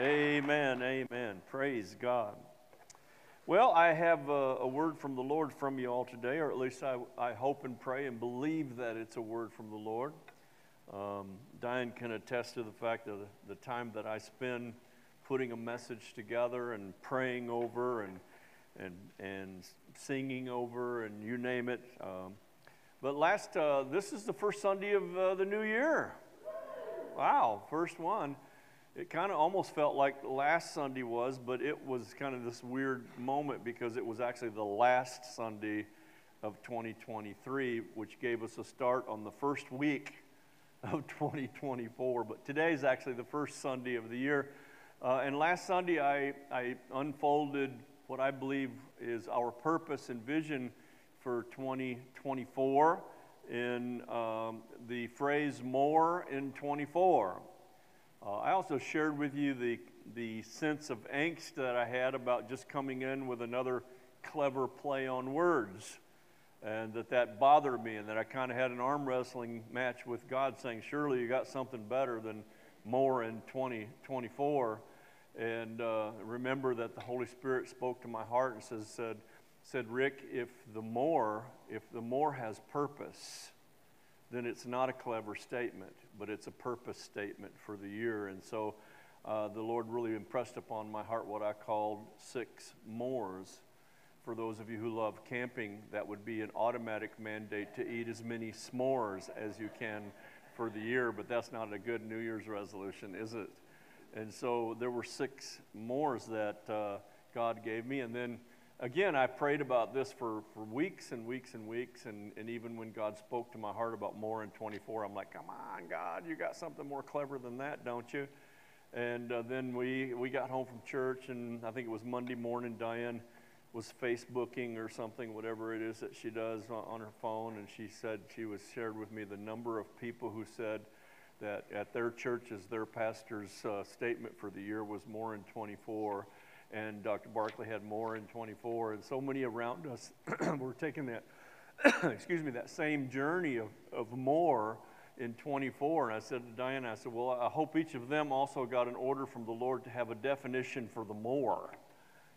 Amen. Amen. Praise God. Well, I have a, a, word from the Lord from you all today, or at least I, I hope and pray and believe that it's a word from the Lord. Um, Diane can attest to the fact that the, time that I spend putting a message together and praying over and, and, and singing over and you name it. Um, but last, uh, this is the first Sunday of uh, the new year. Wow, first one it kind of almost felt like last Sunday was, but it was kind of this weird moment because it was actually the last Sunday of 2023, which gave us a start on the first week of 2024. But today is actually the first Sunday of the year. Uh, and last Sunday, I, I unfolded what I believe is our purpose and vision for 2024 in um, the phrase more in 24. Uh, I also shared with you the, the sense of angst that I had about just coming in with another clever play on words, and that that bothered me, and that I kind of had an arm wrestling match with God, saying, Surely you got something better than more in 2024. And uh, remember that the Holy Spirit spoke to my heart and says, said, said, Rick, if the more, if the more has purpose, then it's not a clever statement, but it's a purpose statement for the year. And so uh, the Lord really impressed upon my heart what I called six mores. For those of you who love camping, that would be an automatic mandate to eat as many s'mores as you can for the year, but that's not a good New Year's resolution, is it? And so there were six mores that uh, God gave me. And then again, I prayed about this for, for weeks and weeks and weeks. And, and even when God spoke to my heart about more in 24, I'm like, come on, God, you got something more clever than that, don't you? And uh, then we, we got home from church, and I think it was Monday morning, Diane was Facebooking or something, whatever it is that she does on, on her phone. And she said, she was shared with me the number of people who said, that at their churches, their pastor's uh, statement for the year was more in 24 and Dr. Barkley had more in 24, and so many around us were taking that, excuse me, that same journey of, of more in 24. And I said to Diana, I said, well, I hope each of them also got an order from the Lord to have a definition for the more,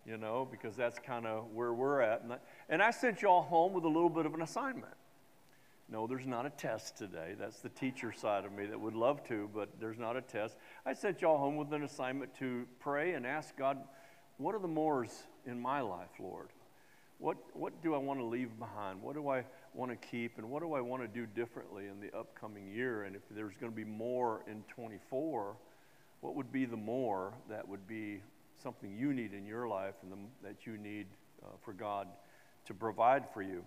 you know, because that's kind of where we're at. And I, and I sent y'all home with a little bit of an assignment. No, there's not a test today. That's the teacher side of me that would love to, but there's not a test. I sent y'all home with an assignment to pray and ask God what are the mores in my life, Lord? What, what do I want to leave behind? What do I want to keep? And what do I want to do differently in the upcoming year? And if there's going to be more in 24, what would be the more that would be something you need in your life and the, that you need uh, for God to provide for you?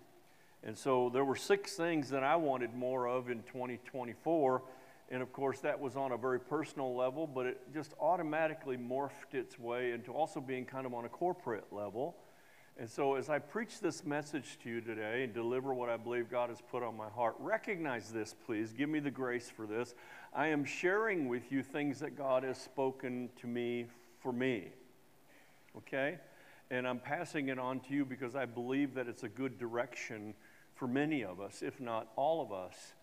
And so there were six things that I wanted more of in 2024 and of course, that was on a very personal level, but it just automatically morphed its way into also being kind of on a corporate level. And so, as I preach this message to you today and deliver what I believe God has put on my heart, recognize this, please. Give me the grace for this. I am sharing with you things that God has spoken to me for me. Okay? And I'm passing it on to you because I believe that it's a good direction for many of us, if not all of us.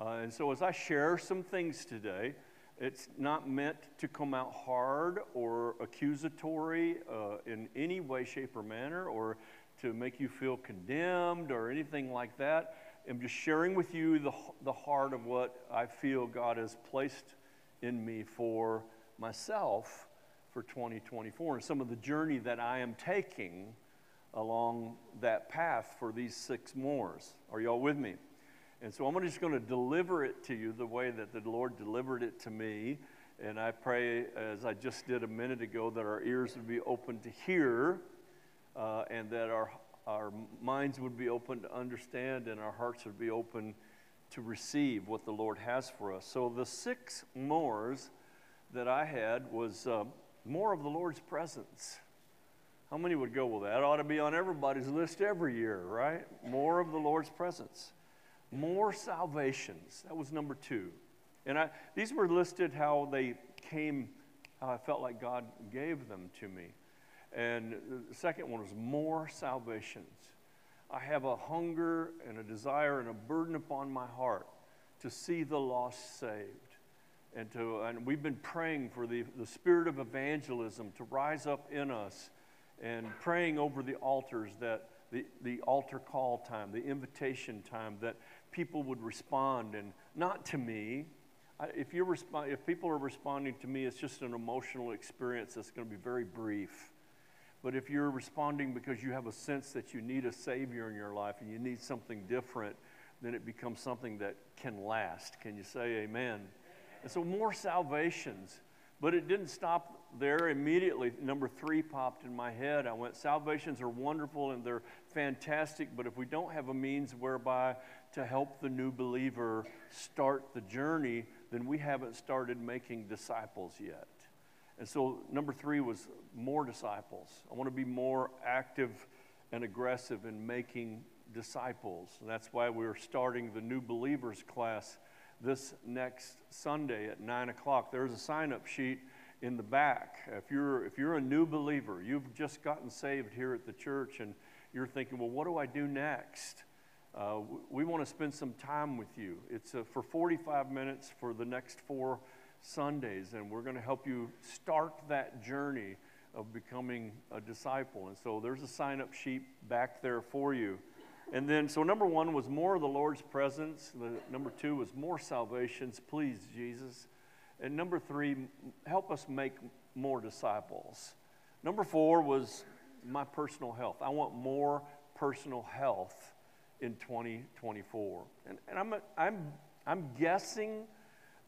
Uh, and so, as I share some things today, it's not meant to come out hard or accusatory uh, in any way, shape, or manner, or to make you feel condemned or anything like that. I'm just sharing with you the, the heart of what I feel God has placed in me for myself for 2024 and some of the journey that I am taking along that path for these six mores. Are y'all with me? And so I'm just going to deliver it to you the way that the Lord delivered it to me. And I pray, as I just did a minute ago, that our ears would be open to hear uh, and that our, our minds would be open to understand and our hearts would be open to receive what the Lord has for us. So the six mores that I had was uh, more of the Lord's presence. How many would go, well, that ought to be on everybody's list every year, right? More of the Lord's presence more salvations. That was number two. And I, these were listed how they came, how I felt like God gave them to me. And the second one was more salvations. I have a hunger and a desire and a burden upon my heart to see the lost saved. and, to, and we've been praying for the, the spirit of evangelism to rise up in us and praying over the altars that the, the altar call time, the invitation time, that people would respond and not to me. If, you're resp- if people are responding to me, it's just an emotional experience that's going to be very brief. But if you're responding because you have a sense that you need a Savior in your life and you need something different, then it becomes something that can last. Can you say amen? And so more salvations. But it didn't stop there immediately. Number three popped in my head. I went, salvations are wonderful and they're fantastic, but if we don't have a means whereby to help the new believer start the journey, then we haven't started making disciples yet. And so, number three was more disciples. I want to be more active and aggressive in making disciples. And that's why we're starting the new believers class this next Sunday at 9 o'clock. There's a sign up sheet in the back. If you're, if you're a new believer, you've just gotten saved here at the church, and you're thinking, well, what do I do next? Uh, we want to spend some time with you. It's uh, for 45 minutes for the next four Sundays, and we're going to help you start that journey of becoming a disciple. And so there's a sign up sheet back there for you. And then, so number one was more of the Lord's presence. The, number two was more salvations. Please, Jesus. And number three, help us make more disciples. Number four was my personal health. I want more personal health in 2024. And, and I'm, I'm, I'm guessing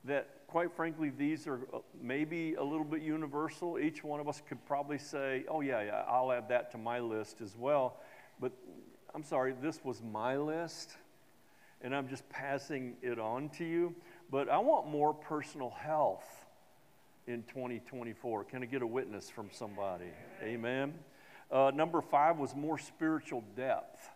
that, quite frankly, these are uh, maybe a little bit universal. Each one of us could probably say, oh, yeah, yeah, I'll add that to my list as well. But I'm sorry, this was my list, and I'm just passing it on to you. But I want more personal health in 2024. Can I get a witness from somebody? Amen. Uh, number five was more spiritual depth.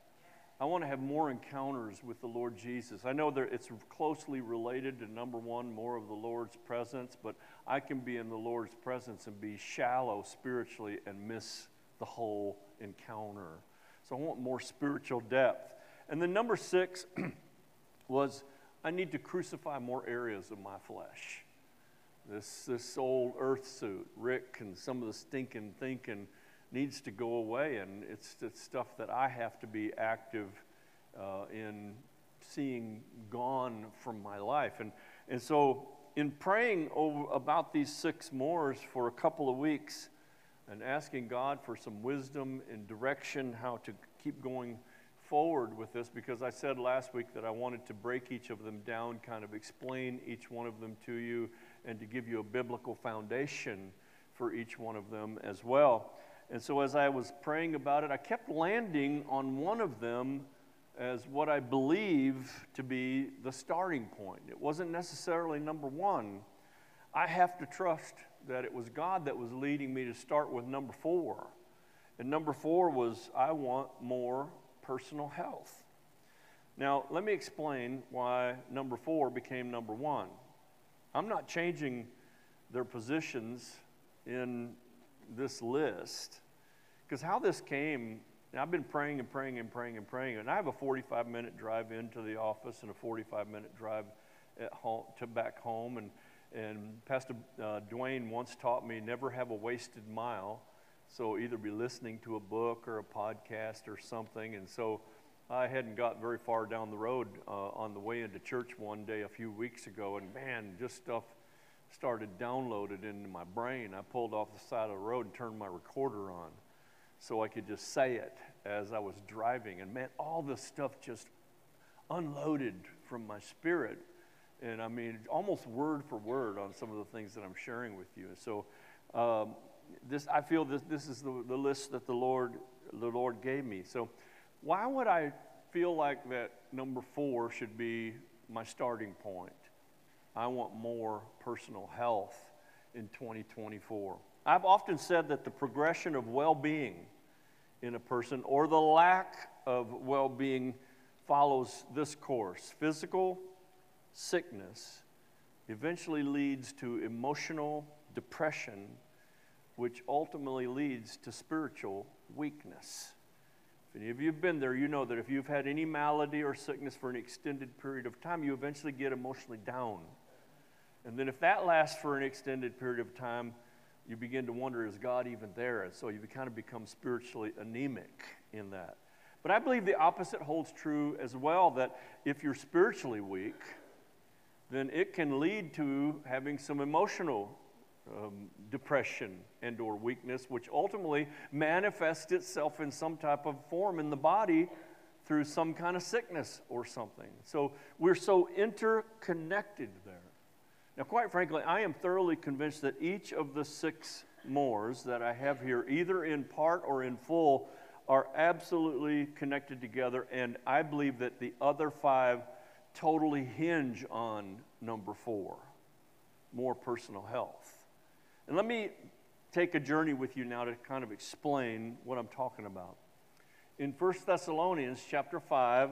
I want to have more encounters with the Lord Jesus. I know that it's closely related to number one, more of the Lord's presence, but I can be in the Lord's presence and be shallow spiritually and miss the whole encounter. So I want more spiritual depth. And then number six was I need to crucify more areas of my flesh. This, this old earth suit, Rick, and some of the stinking thinking needs to go away. And it's, it's stuff that I have to be active uh, in seeing gone from my life. And, and so, in praying over, about these six mores for a couple of weeks, and asking God for some wisdom and direction how to keep going forward with this because I said last week that I wanted to break each of them down, kind of explain each one of them to you, and to give you a biblical foundation for each one of them as well. And so as I was praying about it, I kept landing on one of them as what I believe to be the starting point. It wasn't necessarily number one. I have to trust that it was God that was leading me to start with number four. And number four was I want more personal health. Now, let me explain why number four became number one. I'm not changing their positions in this list because how this came, I've been praying and praying and praying and praying, and I have a 45 minute drive into the office and a 45 minute drive at home to back home, and and Pastor uh, Dwayne once taught me never have a wasted mile. So either be listening to a book or a podcast or something. And so I hadn't got very far down the road uh, on the way into church one day a few weeks ago, and man, just stuff started downloaded into my brain. I pulled off the side of the road and turned my recorder on so I could just say it as I was driving. And man, all this stuff just unloaded from my spirit and I mean almost word for word on some of the things that I'm sharing with you. And so um, this, I feel that this is the, the list that the Lord, the Lord gave me. So why would I feel like that number four should be my starting point? I want more personal health in 2024. I've often said that the progression of well being in a person or the lack of well being follows this course physical, sickness eventually leads to emotional depression, which ultimately leads to spiritual weakness. If any of you have been there, you know that if you've had any malady or sickness for an extended period of time, you eventually get emotionally down. And then if that lasts for an extended period of time, you begin to wonder, is God even there? And so you kind of become spiritually anemic in that. But I believe the opposite holds true as well that if you're spiritually weak, then it can lead to having some emotional um, depression and or weakness which ultimately manifests itself in some type of form in the body through some kind of sickness or something so we're so interconnected there now quite frankly i am thoroughly convinced that each of the six mores that i have here either in part or in full are absolutely connected together and i believe that the other five totally hinge on number four more personal health and let me take a journey with you now to kind of explain what I'm talking about. In 1 Thessalonians chapter 5,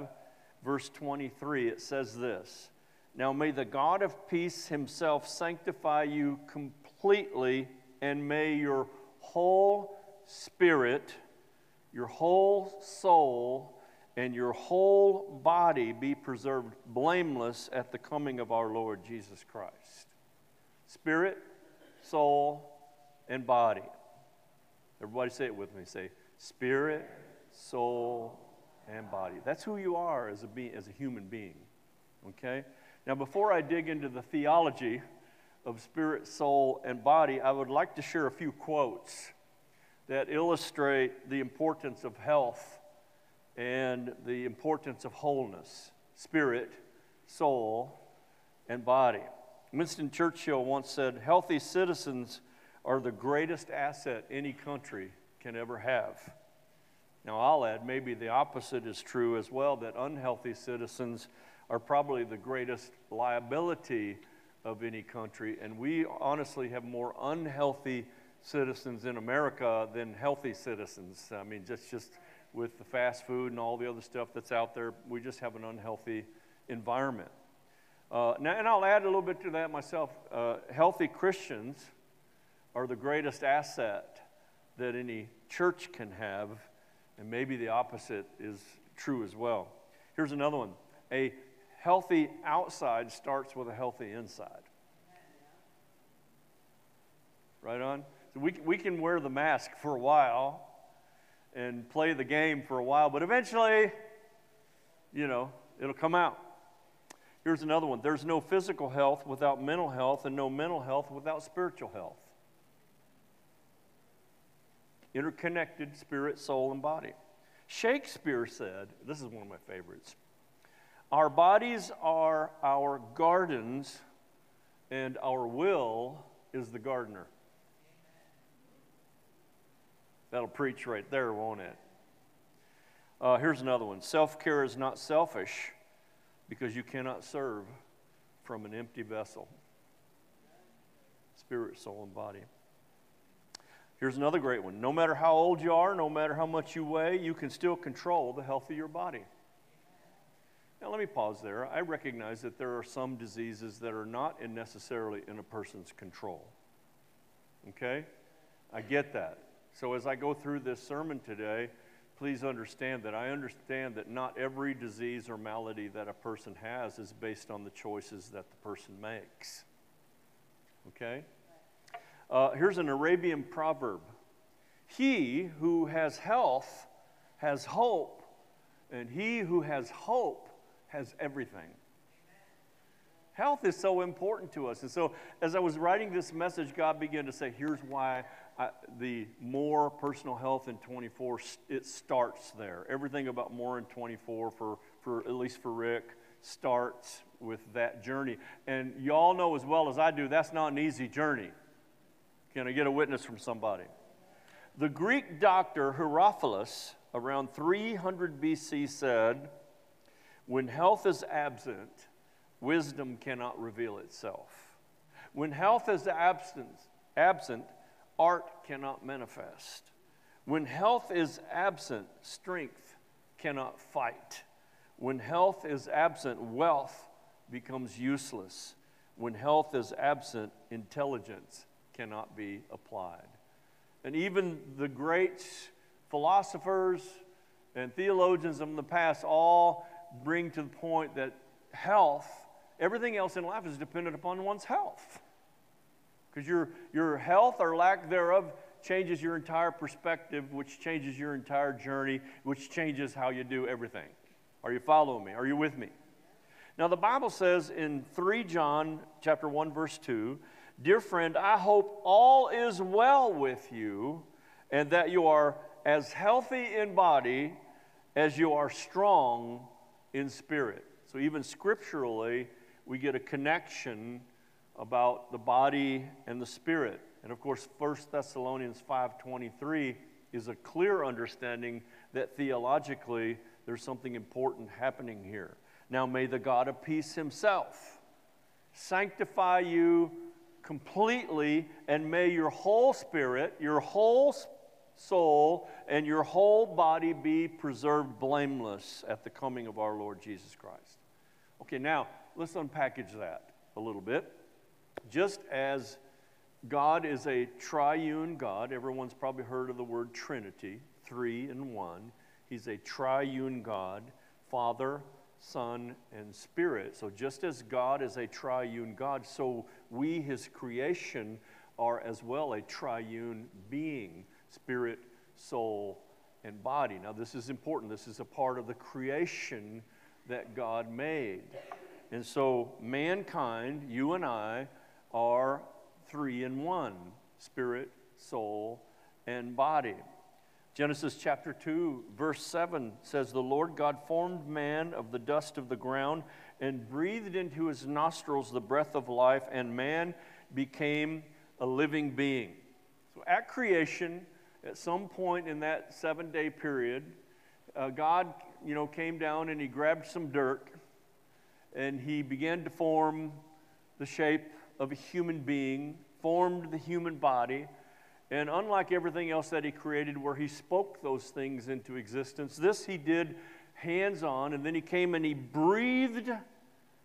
verse 23, it says this Now may the God of peace himself sanctify you completely, and may your whole spirit, your whole soul, and your whole body be preserved blameless at the coming of our Lord Jesus Christ. Spirit, soul, and body. Everybody say it with me. Say, spirit, soul, and body. That's who you are as a, be- as a human being. Okay? Now, before I dig into the theology of spirit, soul, and body, I would like to share a few quotes that illustrate the importance of health and the importance of wholeness spirit, soul, and body. Winston Churchill once said, Healthy citizens are the greatest asset any country can ever have. Now, I'll add, maybe the opposite is true as well, that unhealthy citizens are probably the greatest liability of any country. And we honestly have more unhealthy citizens in America than healthy citizens. I mean, just, just with the fast food and all the other stuff that's out there, we just have an unhealthy environment. Uh, now, and I'll add a little bit to that myself. Uh, healthy Christians are the greatest asset that any church can have, and maybe the opposite is true as well. Here's another one a healthy outside starts with a healthy inside. Right on? So we, we can wear the mask for a while and play the game for a while, but eventually, you know, it'll come out. Here's another one there's no physical health without mental health, and no mental health without spiritual health. Interconnected spirit, soul, and body. Shakespeare said, this is one of my favorites Our bodies are our gardens, and our will is the gardener. That'll preach right there, won't it? Uh, here's another one self care is not selfish because you cannot serve from an empty vessel spirit, soul, and body. Here's another great one. No matter how old you are, no matter how much you weigh, you can still control the health of your body. Now, let me pause there. I recognize that there are some diseases that are not necessarily in a person's control. Okay? I get that. So, as I go through this sermon today, please understand that I understand that not every disease or malady that a person has is based on the choices that the person makes. Okay? Uh, here's an Arabian proverb He who has health has hope, and he who has hope has everything. Health is so important to us. And so, as I was writing this message, God began to say, Here's why I, the more personal health in 24, it starts there. Everything about more in 24, for, for at least for Rick, starts with that journey. And y'all know as well as I do, that's not an easy journey. Can I get a witness from somebody? The Greek doctor Herophilus, around 300 BC, said, When health is absent, wisdom cannot reveal itself. When health is absent, absent art cannot manifest. When health is absent, strength cannot fight. When health is absent, wealth becomes useless. When health is absent, intelligence cannot be applied. And even the great philosophers and theologians of the past all bring to the point that health everything else in life is dependent upon one's health. Because your, your health or lack thereof changes your entire perspective, which changes your entire journey, which changes how you do everything. Are you following me? Are you with me? Now the Bible says in 3 John chapter 1 verse 2, "Dear friend, I hope all is well with you and that you are as healthy in body as you are strong in spirit." So even scripturally, we get a connection about the body and the spirit. And of course, 1 Thessalonians 5:23 is a clear understanding that theologically there's something important happening here. Now may the God of peace himself sanctify you completely and may your whole spirit, your whole soul and your whole body be preserved blameless at the coming of our Lord Jesus Christ. Okay, now let's unpackage that a little bit. Just as God is a triune God, everyone's probably heard of the word Trinity, three in one. He's a triune God, Father, Son, and Spirit. So just as God is a triune God, so we, His creation, are as well a triune being spirit, soul, and body. Now, this is important. This is a part of the creation that God made. And so, mankind, you and I, are three in one spirit, soul, and body. Genesis chapter 2, verse 7 says, The Lord God formed man of the dust of the ground and breathed into his nostrils the breath of life, and man became a living being. So at creation, at some point in that seven day period, uh, God you know, came down and he grabbed some dirt and he began to form the shape of a human being, formed the human body. And unlike everything else that he created, where he spoke those things into existence, this he did hands on. And then he came and he breathed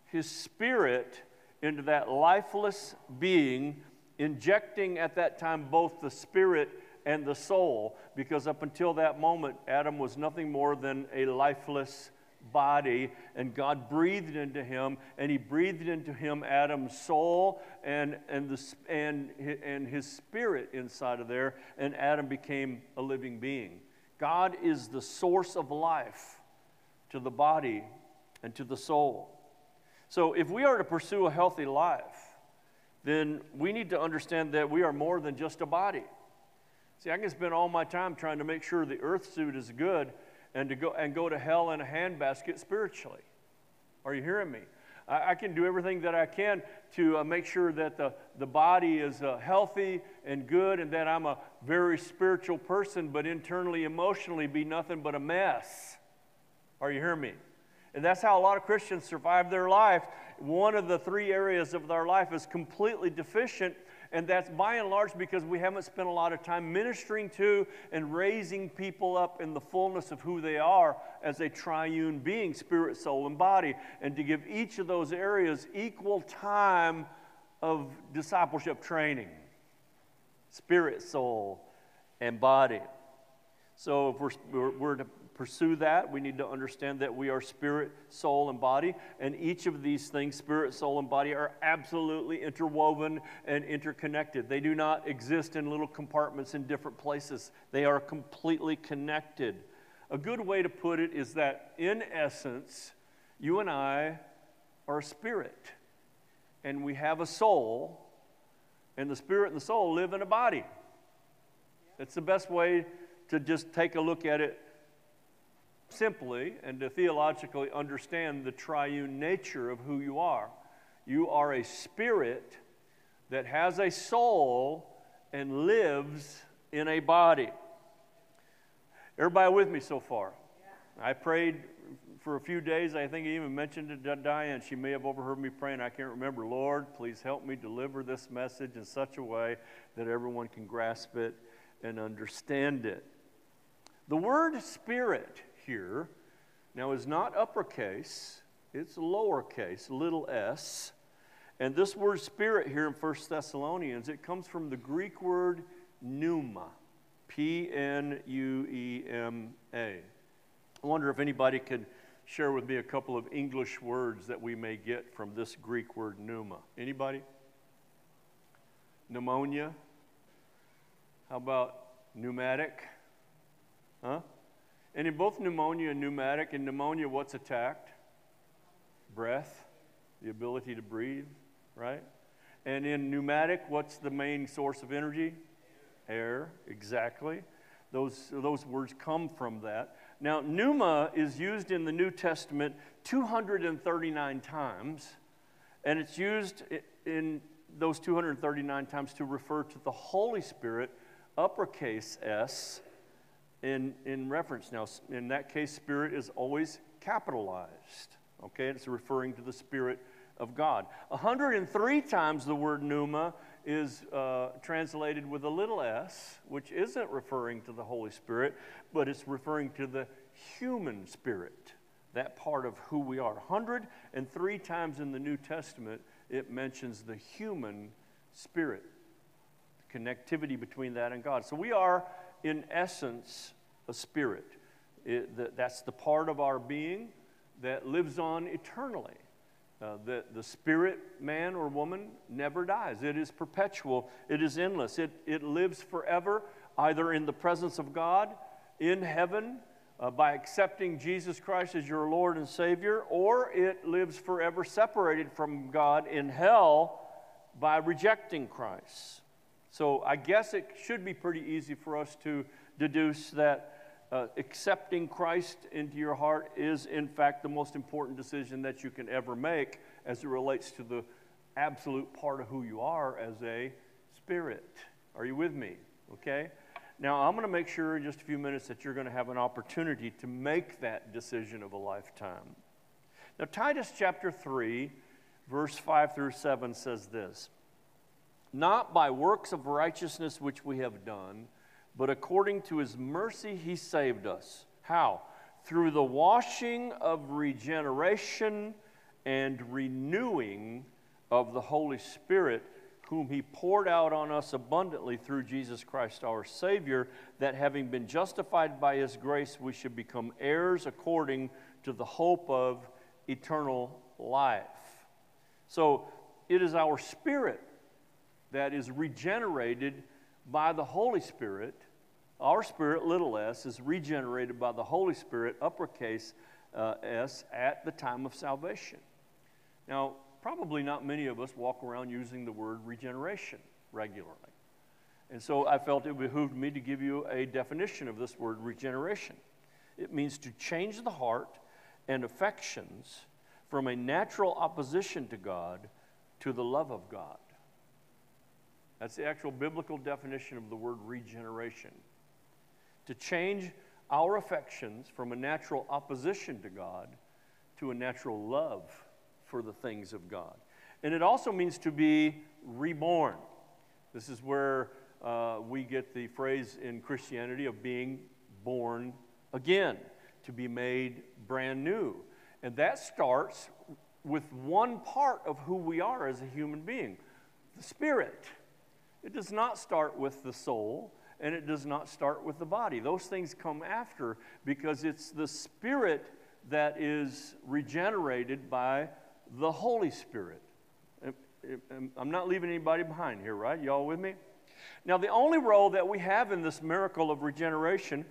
his spirit into that lifeless being, injecting at that time both the spirit and the soul, because up until that moment, Adam was nothing more than a lifeless body, and God breathed into him, and he breathed into him Adam's soul and, and, the, and, and his spirit inside of there, and Adam became a living being. God is the source of life to the body and to the soul. So, if we are to pursue a healthy life, then we need to understand that we are more than just a body. See, I can spend all my time trying to make sure the earth suit is good and to go and go to hell in a handbasket spiritually. Are you hearing me? I, I can do everything that I can to uh, make sure that the, the body is uh, healthy and good and that I'm a very spiritual person, but internally, emotionally be nothing but a mess. Are you hearing me? And that's how a lot of Christians survive their life. One of the three areas of their life is completely deficient and that's by and large because we haven't spent a lot of time ministering to and raising people up in the fullness of who they are as a triune being, spirit, soul, and body. And to give each of those areas equal time of discipleship training spirit, soul, and body. So if we're, we're, we're to pursue that, we need to understand that we are spirit, soul, and body. And each of these things, spirit, soul, and body, are absolutely interwoven and interconnected. They do not exist in little compartments in different places, they are completely connected. A good way to put it is that, in essence, you and I are spirit, and we have a soul, and the spirit and the soul live in a body. That's the best way to just take a look at it simply and to theologically understand the triune nature of who you are. You are a spirit that has a soul and lives in a body. Everybody with me so far? I prayed for a few days. I think I even mentioned it to Diane. She may have overheard me praying. I can't remember. Lord, please help me deliver this message in such a way that everyone can grasp it and understand it. The word spirit here now is not uppercase, it's lowercase, little s. And this word spirit here in 1 Thessalonians, it comes from the Greek word pneuma, P N U E M A. I wonder if anybody could share with me a couple of English words that we may get from this Greek word pneuma. Anybody? Pneumonia? How about pneumatic? Huh? And in both pneumonia and pneumatic, in pneumonia, what's attacked? Breath, the ability to breathe, right? And in pneumatic, what's the main source of energy? Air, exactly. Those, those words come from that. Now, pneuma is used in the New Testament 239 times, and it's used in those 239 times to refer to the Holy Spirit, uppercase S, in, in reference. Now, in that case, Spirit is always capitalized. Okay, it's referring to the Spirit of God. 103 times the word pneuma is uh, translated with a little s, which isn't referring to the Holy Spirit, but it's referring to the human spirit, that part of who we are. 103 times in the New Testament, it mentions the human spirit, the connectivity between that and God. So we are, in essence, a spirit. It, that's the part of our being that lives on eternally. Uh, the, the spirit man or woman never dies. It is perpetual, it is endless. It, it lives forever, either in the presence of God, in heaven, uh, by accepting Jesus Christ as your Lord and Savior, or it lives forever separated from God in hell by rejecting Christ. So I guess it should be pretty easy for us to deduce that uh, accepting Christ into your heart is, in fact, the most important decision that you can ever make as it relates to the absolute part of who you are as a spirit. Are you with me? Okay? Now, I'm going to make sure in just a few minutes that you're going to have an opportunity to make that decision of a lifetime. Now, Titus chapter 3, verse 5 through 7 says this Not by works of righteousness which we have done but according to his mercy, he saved us. How? Through the washing of regeneration and renewing of the Holy Spirit, whom he poured out on us abundantly through Jesus Christ our Savior, that having been justified by his grace, we should become heirs according to the hope of eternal life. So it is our spirit that is regenerated by the Holy Spirit. Our spirit, little s, is regenerated by the Holy Spirit, uppercase uh, S, at the time of salvation. Now, probably not many of us walk around using the word regeneration regularly. And so I felt it behooved me to give you a definition of this word regeneration. It means to change the heart and affections from a natural opposition to God to the love of God. That's the actual biblical definition of the word regeneration. To change our affections from a natural opposition to God to a natural love for the things of God. And it also means to be reborn. This is where uh, we get the phrase in Christianity of being born again, to be made brand new. And that starts with one part of who we are as a human being the spirit. It does not start with the soul and it does not start with the body. Those things come after because it's the spirit that is regenerated by the Holy Spirit. I'm not leaving anybody behind here, right? Y'all with me? Now, the only role that we have in this miracle of regeneration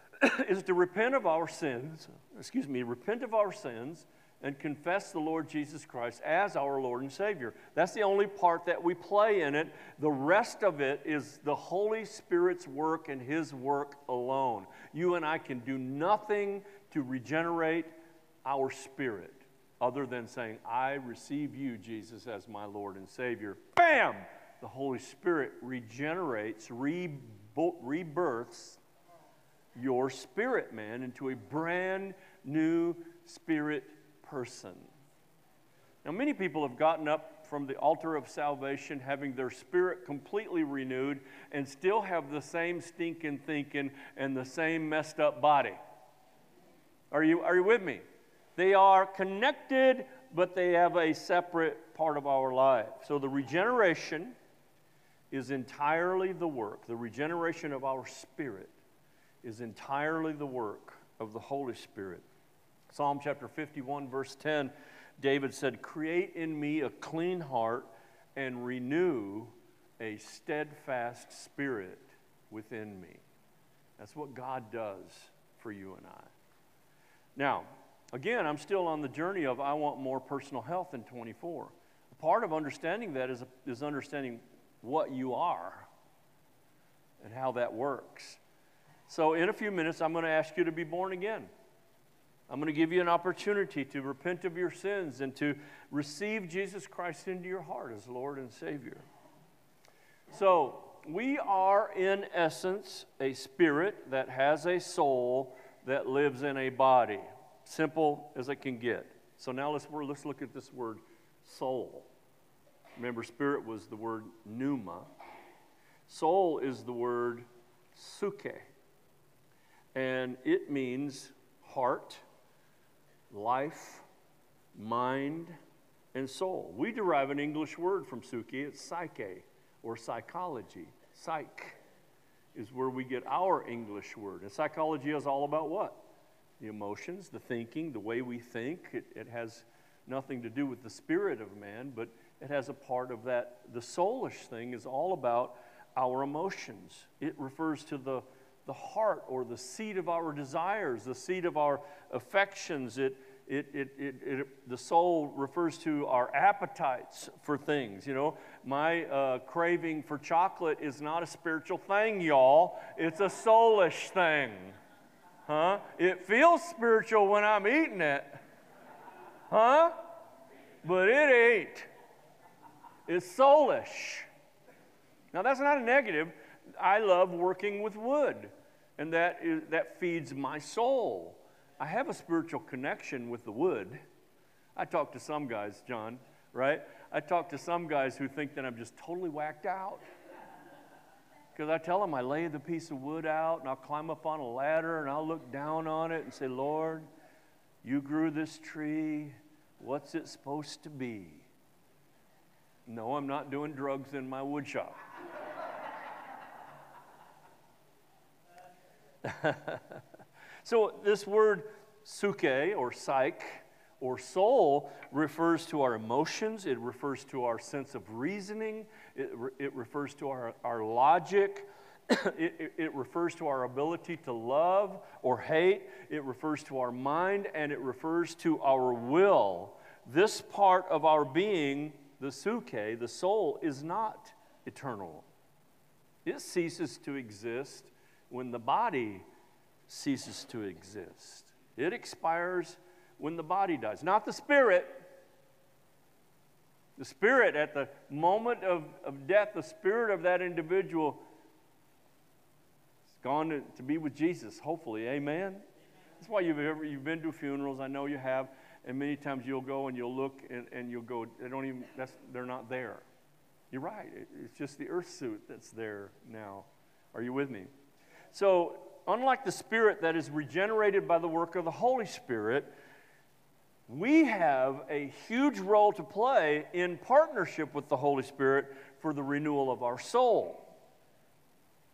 is to repent of our sins, excuse me, repent of our sins and confess the Lord Jesus Christ as our Lord and Savior. That's the only part that we play in it. The rest of it is the Holy Spirit's work and His work alone. You and I can do nothing to regenerate our spirit other than saying, I receive you, Jesus, as my Lord and Savior. Bam! The Holy Spirit regenerates, rebirths your spirit man into a brand new spirit person. Now, many people have gotten up from the altar of salvation having their spirit completely renewed and still have the same stinking thinking and the same messed up body. Are you, are you with me? They are connected, but they have a separate part of our life. So the regeneration is entirely the work, the regeneration of our spirit is entirely the work of the Holy Spirit. Psalm chapter 51, verse 10, David said, Create in me a clean heart and renew a steadfast spirit within me. That's what God does for you and I. Now, again, I'm still on the journey of I want more personal health in 24. Part of understanding that is, is understanding what you are and how that works. So, in a few minutes, I'm going to ask you to be born again. I'm going to give you an opportunity to repent of your sins and to receive Jesus Christ into your heart as Lord and Savior. So, we are in essence a spirit that has a soul that lives in a body. Simple as it can get. So now let's, let's look at this word soul. Remember, spirit was the word pneuma. Soul is the word psuche. And it means heart, life, mind, and soul. We derive an English word from psuche, it's psyche or psychology. Psych is where we get our English word. And psychology is all about what? The emotions, the thinking, the way we think. It, it has nothing to do with the spirit of man, but it has a part of that. The soulish thing is all about our emotions. It refers to the, the heart or the seat of our desires, the seat of our affections. It, it, it, it, it, the soul refers to our appetites for things. You know, my uh, craving for chocolate is not a spiritual thing, y'all. It's a soulish thing. Huh? It feels spiritual when I'm eating it. Huh? But it ain't. It's soulish. Now, that's not a negative. I love working with wood, and that, is, that feeds my soul. I have a spiritual connection with the wood. I talk to some guys, John, right? I talk to some guys who think that I'm just totally whacked out. Because I tell them I lay the piece of wood out and I'll climb up on a ladder and I'll look down on it and say, Lord, you grew this tree. What's it supposed to be? No, I'm not doing drugs in my wood so, this word psuche or psych or soul refers to our emotions, it refers to our sense of reasoning, it, re- it refers to our, our logic. it, it, it refers to our ability to love or hate. It refers to our mind and it refers to our will. This part of our being, the psuche, the soul, is not eternal. It ceases to exist when the body ceases to exist. It expires when the body dies, not the spirit. The spirit, at the moment of, of death, the spirit of that individual is gone to, to be with Jesus, hopefully. Amen? That's why you've, ever, you've been to funerals. I know you have. And many times you'll go and you'll look and, and you'll go, they don't even, that's, they're not there. You're right. It, it's just the earth suit that's there now. Are you with me? So unlike the Spirit that is regenerated by the work of the Holy Spirit, we have a huge role to play in partnership with the Holy Spirit for the renewal of our soul.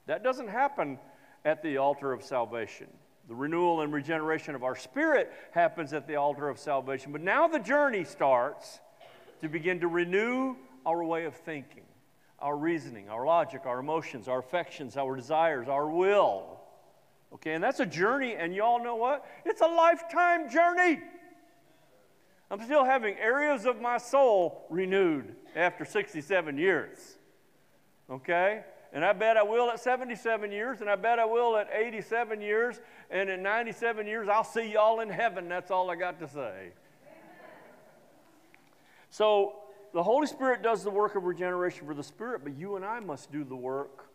That doesn't happen at the altar of salvation. The renewal and regeneration of our spirit happens at the altar of salvation. But now the journey starts to begin to renew our way of thinking, our reasoning, our logic, our emotions, our affections, our desires, our will. Okay, and that's a journey, and y'all know what? It's a lifetime journey. I'm still having areas of my soul renewed after 67 years. Okay? And I bet I will at 77 years, and I bet I will at 87 years, and at 97 years, I'll see y'all in heaven. That's all I got to say. So, the Holy Spirit does the work of regeneration for the Spirit, but you and I must do the work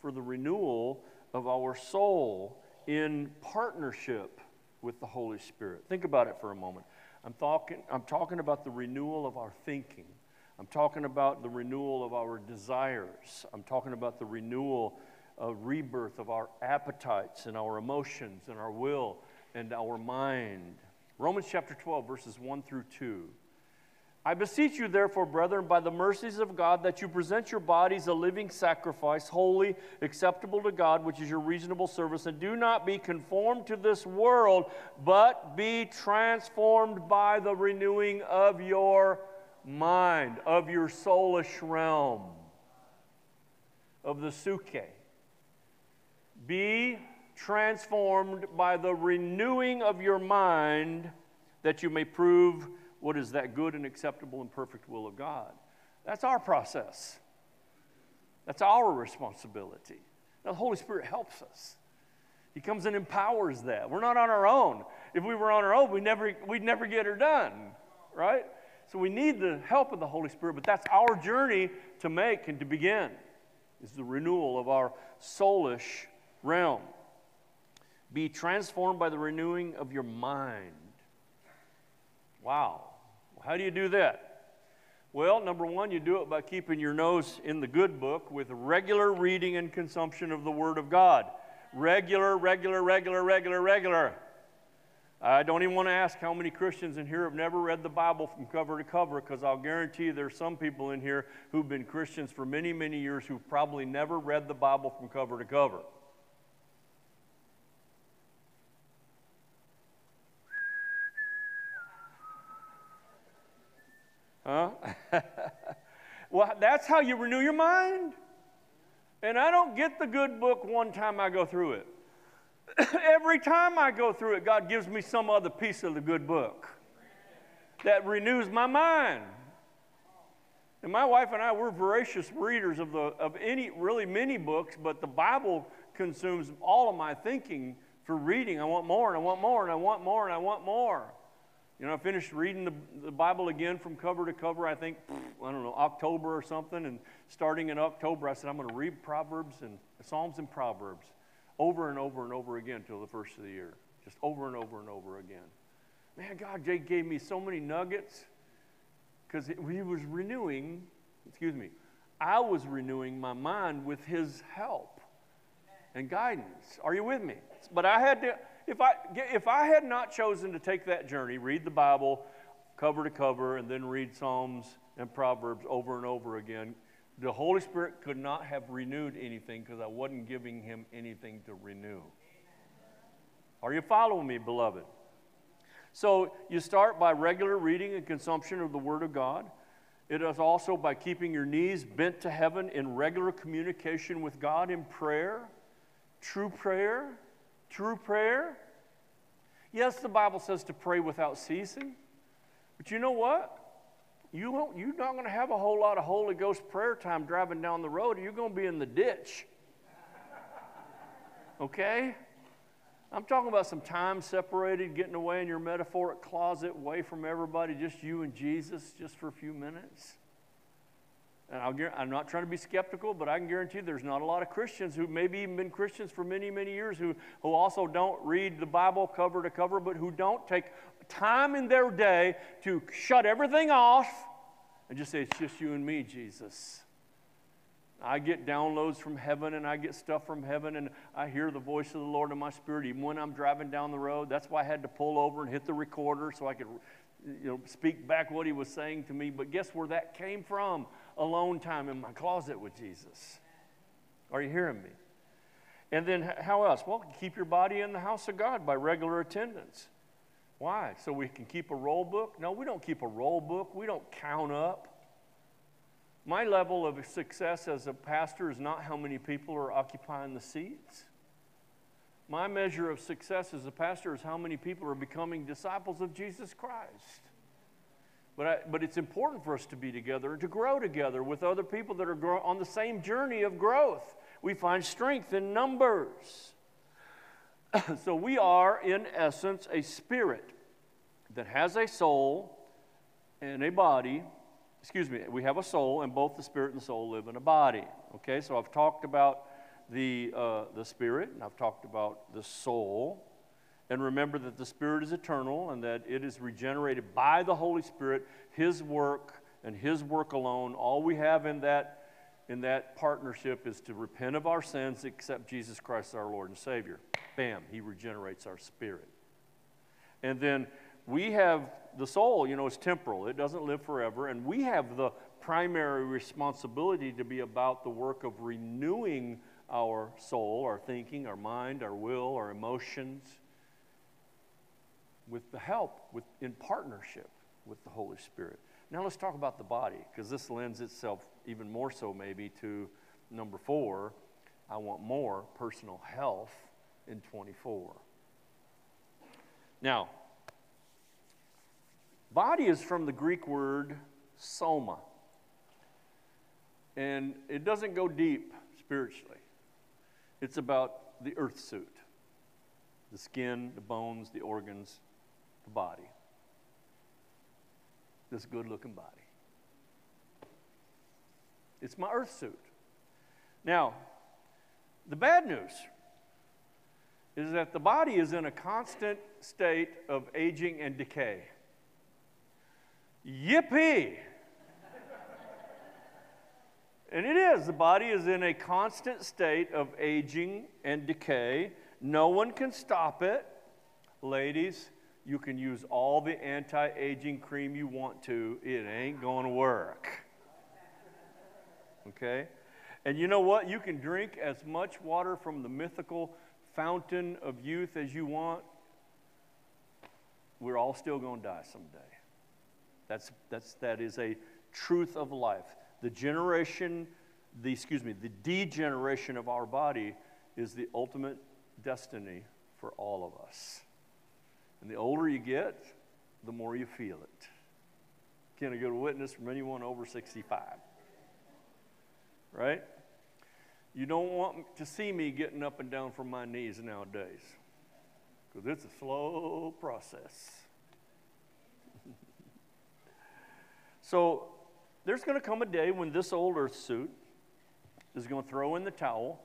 for the renewal of our soul in partnership with the Holy Spirit. Think about it for a moment. I'm talking, I'm talking about the renewal of our thinking. I'm talking about the renewal of our desires. I'm talking about the renewal, of rebirth of our appetites and our emotions and our will and our mind. Romans chapter 12, verses 1 through 2. I beseech you, therefore, brethren, by the mercies of God, that you present your bodies a living sacrifice, holy, acceptable to God, which is your reasonable service, and do not be conformed to this world, but be transformed by the renewing of your mind, of your soulish realm, of the psuche. Be transformed by the renewing of your mind, that you may prove what is that good and acceptable and perfect will of God. That's our process. That's our responsibility. Now, the Holy Spirit helps us. He comes and empowers that. We're not on our own. If we were on our own, we never, we'd never get her done, right? So we need the help of the Holy Spirit, but that's our journey to make and to begin, is the renewal of our soulish realm. Be transformed by the renewing of your mind. Wow. How do you do that? Well, number one, you do it by keeping your nose in the good book with regular reading and consumption of the Word of God. Regular, regular, regular, regular, regular. I don't even want to ask how many Christians in here have never read the Bible from cover to cover because I'll guarantee you there's some people in here who've been Christians for many, many years who've probably never read the Bible from cover to cover. Huh? well, that's how you renew your mind. And I don't get the good book one time I go through it. Every time I go through it, God gives me some other piece of the good book that renews my mind. And my wife and I, we're voracious readers of, the, of any, really many books, but the Bible consumes all of my thinking for reading. I want more, and I want more, and I want more, and I want more. You know, I finished reading the, the Bible again from cover to cover, I think, I don't know, October or something. And starting in October, I said, I'm going to read Proverbs and Psalms and Proverbs over and over and over again until the first of the year. Just over and over and over again. Man, God Jake gave me so many nuggets because He was renewing, excuse me, I was renewing my mind with His help and guidance. Are you with me? But I had to if I, if I had not chosen to take that journey, read the Bible cover to cover, and then read Psalms and Proverbs over and over again, the Holy Spirit could not have renewed anything because I wasn't giving him anything to renew. Are you following me, beloved? So you start by regular reading and consumption of the Word of God. It is also by keeping your knees bent to heaven in regular communication with God in prayer, true prayer, True prayer? Yes, the Bible says to pray without ceasing. But you know what? You won't, you're not going to have a whole lot of Holy Ghost prayer time driving down the road. You're going to be in the ditch. Okay? I'm talking about some time separated, getting away in your metaphoric closet, away from everybody, just you and Jesus, just for a few minutes. And i am not trying to be skeptical, but I can guarantee there's not a lot of Christians who maybe even been Christians for many, many years who, who also don't read the Bible cover to cover, but who don't take time in their day to shut everything off and just say, It's just you and me, Jesus. I get downloads from heaven and I get stuff from heaven and I hear the voice of the Lord in my spirit even when I'm driving down the road. That's why I had to pull over and hit the recorder so I could you know, speak back what he was saying to me. But guess where that came from? Alone time in my closet with Jesus. Are you hearing me? And then how else? Well, keep your body in the house of God by regular attendance. Why? So we can keep a roll book? No, we don't keep a roll book. We don't count up. My level of success as a pastor is not how many people are occupying the seats. My measure of success as a pastor is how many people are becoming disciples of Jesus Christ. But, I, but it's important for us to be together and to grow together with other people that are grow, on the same journey of growth. We find strength in numbers. so we are, in essence, a spirit that has a soul and a body. Excuse me, we have a soul, and both the spirit and the soul live in a body. Okay, so I've talked about the, uh, the spirit, and I've talked about the soul. And remember that the spirit is eternal and that it is regenerated by the Holy Spirit, His work and His work alone. All we have in that, in that partnership is to repent of our sins, accept Jesus Christ our Lord and Savior. Bam, He regenerates our spirit. And then we have the soul, you know, is temporal, it doesn't live forever. And we have the primary responsibility to be about the work of renewing our soul, our thinking, our mind, our will, our emotions with the help, with, in partnership with the Holy Spirit. Now let's talk about the body, because this lends itself even more so maybe to number four. I want more personal health in 24. Now, body is from the Greek word soma. And it doesn't go deep spiritually. It's about the earth suit the skin, the bones, the organs, body. This good looking body. It's my earth suit. Now, the bad news is that the body is in a constant state of aging and decay. Yippee! and it is. The body is in a constant state of aging and decay. No one can stop it. Ladies, you can use all the anti aging cream you want to, it ain't going to work. Okay? And you know what? You can drink as much water from the mythical fountain of youth as you want. We're all still going to die someday. That's, that's, that is a truth of life. The generation, the, excuse me, the degeneration of our body is the ultimate destiny for all of us. And the older you get, the more you feel it. Can I get a witness from anyone over 65? Right? You don't want to see me getting up and down from my knees nowadays because it's a slow process. so there's going to come a day when this old earth suit is going to throw in the towel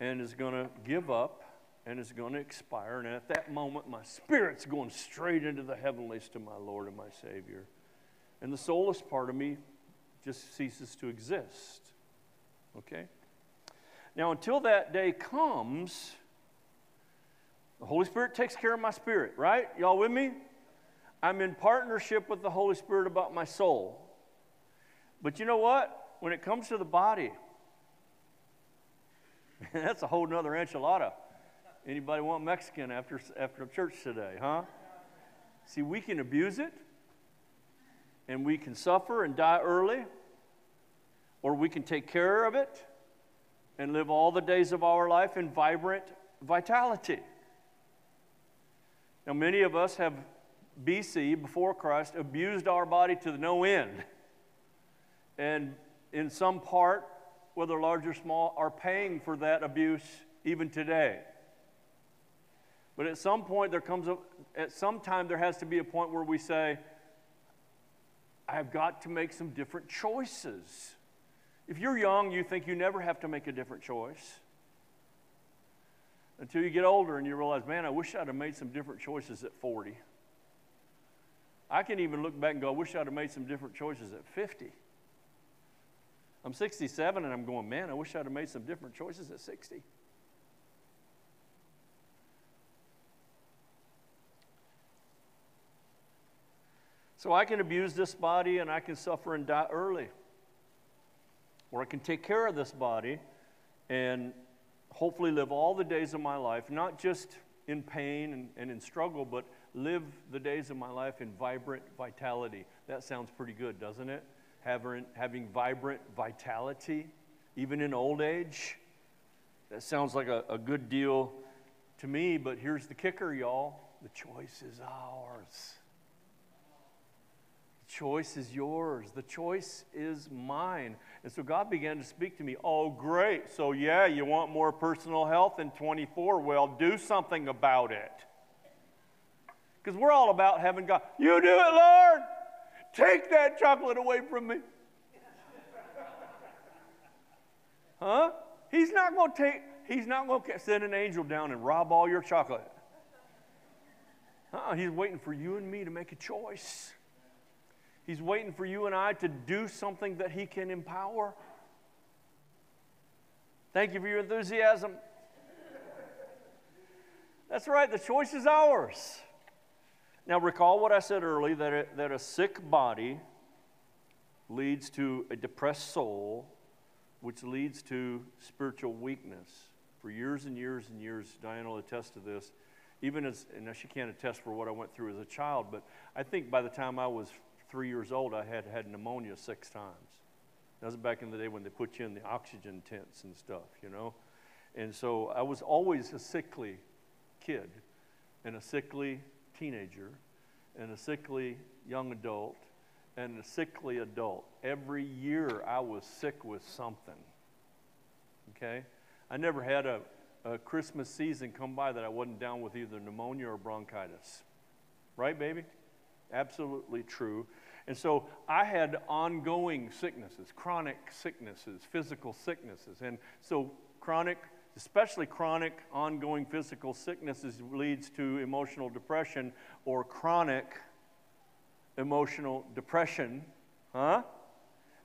and is going to give up and is going to expire. And at that moment, my spirit's going straight into the heavenlies to my Lord and my Savior. And the soulless part of me just ceases to exist. Okay? Now, until that day comes, the Holy Spirit takes care of my spirit, right? Y'all with me? I'm in partnership with the Holy Spirit about my soul. But you know what? When it comes to the body, that's a whole nother enchilada. Anybody want Mexican after, after church today, huh? See, we can abuse it, and we can suffer and die early, or we can take care of it and live all the days of our life in vibrant vitality. Now, many of us have BC, before Christ, abused our body to no end. And in some part, whether large or small, are paying for that abuse even today. But at some point, there comes a, at some time, there has to be a point where we say, I've got to make some different choices. If you're young, you think you never have to make a different choice. Until you get older and you realize, man, I wish I'd have made some different choices at 40. I can even look back and go, I wish I'd have made some different choices at 50. I'm 67 and I'm going, man, I wish I'd have made some different choices at 60. So I can abuse this body and I can suffer and die early. Or I can take care of this body and hopefully live all the days of my life, not just in pain and, and in struggle, but live the days of my life in vibrant vitality. That sounds pretty good, doesn't it? Having, having vibrant vitality, even in old age. That sounds like a, a good deal to me, but here's the kicker, y'all the choice is ours choice is yours. The choice is mine. And so God began to speak to me. Oh, great. So, yeah, you want more personal health in 24? Well, do something about it. Because we're all about having God. You do it, Lord. Take that chocolate away from me. Huh? He's not going to take, he's not going to send an angel down and rob all your chocolate. Uh-uh, he's waiting for you and me to make a choice. He's waiting for you and I to do something that He can empower. Thank you for your enthusiasm. That's right, the choice is ours. Now, recall what I said earlier that a, that a sick body leads to a depressed soul, which leads to spiritual weakness. For years and years and years, Diana will attest to this. Even as, and now she can't attest for what I went through as a child, but I think by the time I was three years old, I had had pneumonia six times. That was back in the day when they put you in the oxygen tents and stuff, you know? And so I was always a sickly kid and a sickly teenager and a sickly young adult and a sickly adult. Every year I was sick with something. Okay? I never had a, a Christmas season come by that I wasn't down with either pneumonia or bronchitis. Right, baby? Absolutely true. And so I had ongoing sicknesses, chronic sicknesses, physical sicknesses. And so chronic, especially chronic ongoing physical sicknesses leads to emotional depression or chronic emotional depression, huh?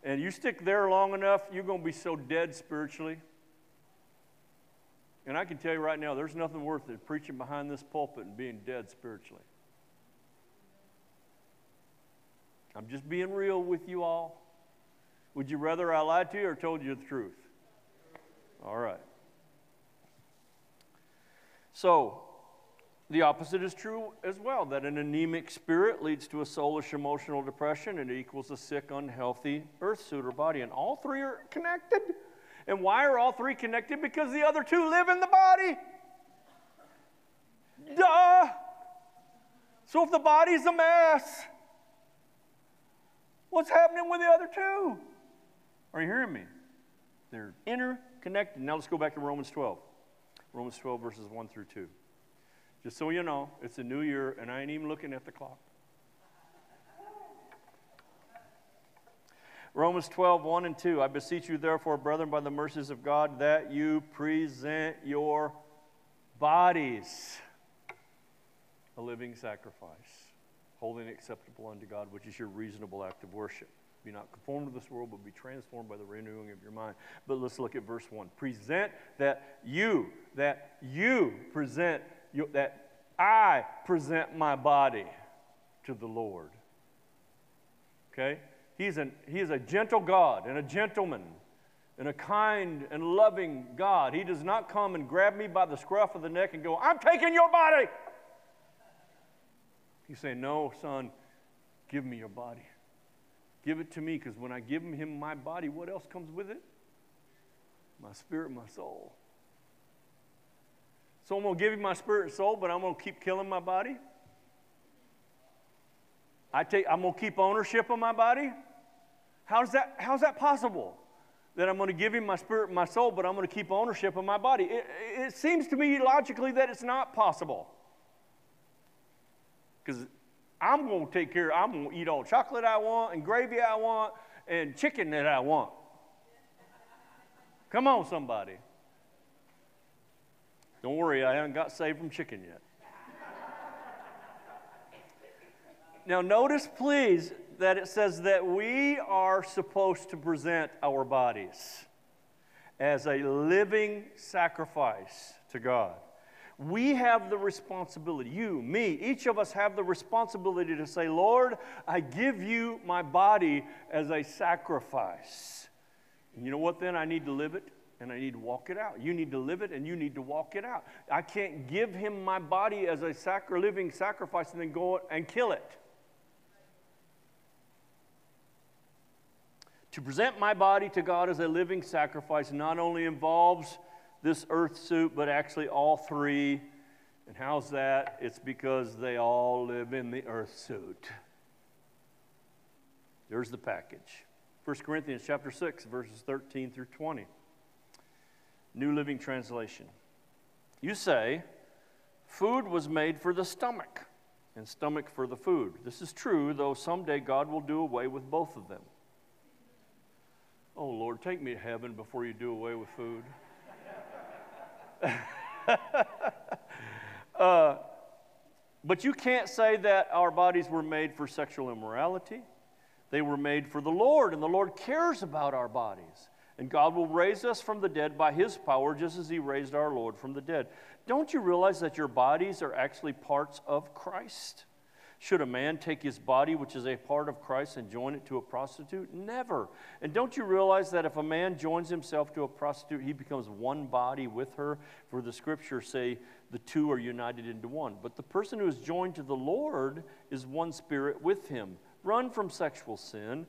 And you stick there long enough, you're going to be so dead spiritually. And I can tell you right now, there's nothing worth it preaching behind this pulpit and being dead spiritually. I'm just being real with you all. Would you rather I lied to you or told you the truth? All right. So, the opposite is true as well that an anemic spirit leads to a soulish emotional depression and equals a sick, unhealthy earth suit or body. And all three are connected. And why are all three connected? Because the other two live in the body. Duh! So if the body's a mess, what's happening with the other two? Are you hearing me? They're interconnected. Now let's go back to Romans 12. Romans 12, verses 1 through 2. Just so you know, it's a new year, and I ain't even looking at the clock. Romans 12, 1 and 2. I beseech you, therefore, brethren, by the mercies of God, that you present your bodies a living sacrifice, holy and acceptable unto God, which is your reasonable act of worship. Be not conformed to this world, but be transformed by the renewing of your mind. But let's look at verse 1. Present that you, that you present you, that I present my body to the Lord. Okay? He's, an, he is a gentle God and a gentleman and a kind and loving God. He does not come and grab me by the scruff of the neck and go, I'm taking your body. He's say, No, son, give me your body. Give it to me because when I give him my body, what else comes with it? My spirit, my soul. So I'm going to give you my spirit and soul, but I'm going to keep killing my body? I take, I'm going to keep ownership of my body? How's that, how's that possible? That I'm going to give him my spirit and my soul, but I'm going to keep ownership of my body. It, it seems to me logically that it's not possible. Because I'm going to take care, I'm going to eat all chocolate I want, and gravy I want, and chicken that I want. Come on, somebody. Don't worry, I haven't got saved from chicken yet. now, notice, please, that it says that we are supposed to present our bodies as a living sacrifice to God. We have the responsibility, you, me, each of us have the responsibility to say, Lord, I give you my body as a sacrifice. And you know what then? I need to live it and I need to walk it out. You need to live it and you need to walk it out. I can't give him my body as a sacri- living sacrifice and then go and kill it. To present my body to God as a living sacrifice not only involves this earth suit, but actually all three. And how's that? It's because they all live in the earth suit. There's the package. 1 Corinthians chapter 6, verses 13 through 20. New Living Translation. You say, food was made for the stomach, and stomach for the food. This is true, though someday God will do away with both of them. Oh, Lord, take me to heaven before you do away with food. uh, but you can't say that our bodies were made for sexual immorality. They were made for the Lord, and the Lord cares about our bodies. And God will raise us from the dead by his power, just as he raised our Lord from the dead. Don't you realize that your bodies are actually parts of Christ? Should a man take his body, which is a part of Christ, and join it to a prostitute? Never. And don't you realize that if a man joins himself to a prostitute, he becomes one body with her? For the scriptures say the two are united into one. But the person who is joined to the Lord is one spirit with him. Run from sexual sin.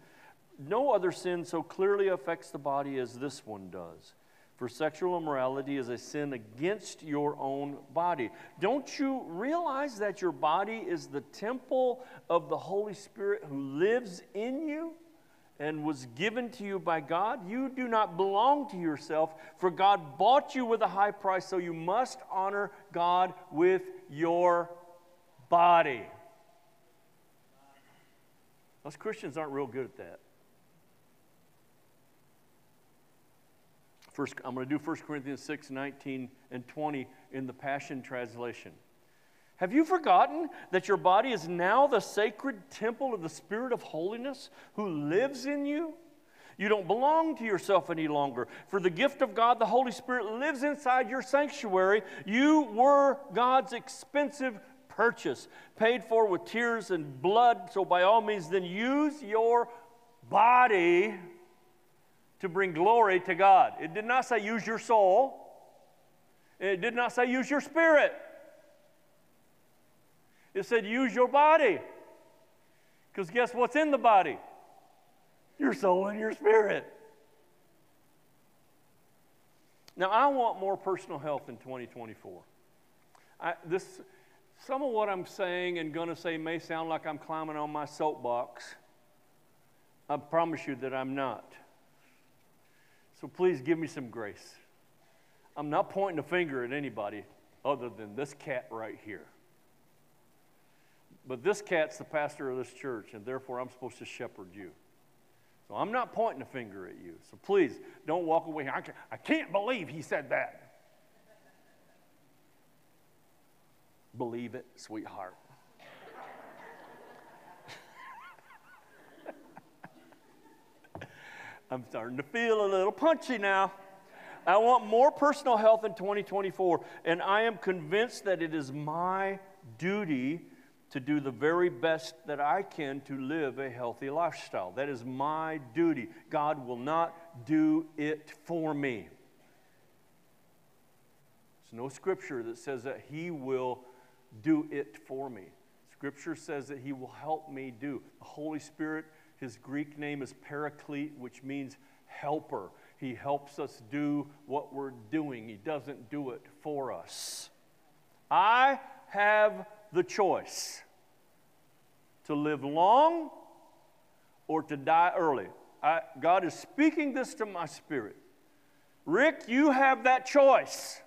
No other sin so clearly affects the body as this one does. For sexual immorality is a sin against your own body. Don't you realize that your body is the temple of the Holy Spirit who lives in you and was given to you by God? You do not belong to yourself, for God bought you with a high price, so you must honor God with your body. Us Christians aren't real good at that. First, I'm going to do 1 Corinthians 6 19 and 20 in the Passion Translation. Have you forgotten that your body is now the sacred temple of the Spirit of holiness who lives in you? You don't belong to yourself any longer. For the gift of God, the Holy Spirit, lives inside your sanctuary. You were God's expensive purchase, paid for with tears and blood. So, by all means, then use your body to bring glory to God. It did not say use your soul, it did not say use your spirit. It said use your body. Because guess what's in the body? Your soul and your spirit. Now, I want more personal health in 2024. I, this, some of what I'm saying and going to say may sound like I'm climbing on my soapbox. I promise you that I'm not. So please give me some grace. I'm not pointing a finger at anybody other than this cat right here. But this cat's the pastor of this church, and therefore I'm supposed to shepherd you. So I'm not pointing a finger at you. So please don't walk away. I can't, I can't believe he said that. Believe it, sweetheart. I'm starting to feel a little punchy now. I want more personal health in 2024, and I am convinced that it is my duty to do the very best that I can to live a healthy lifestyle. That is my duty. God will not do it for me. There's no scripture that says that He will do it for me. Scripture says that He will help me do. The Holy Spirit his Greek name is Paraclete, which means helper. He helps us do what we're doing, He doesn't do it for us. I have the choice to live long or to die early. I, God is speaking this to my spirit. Rick, you have that choice.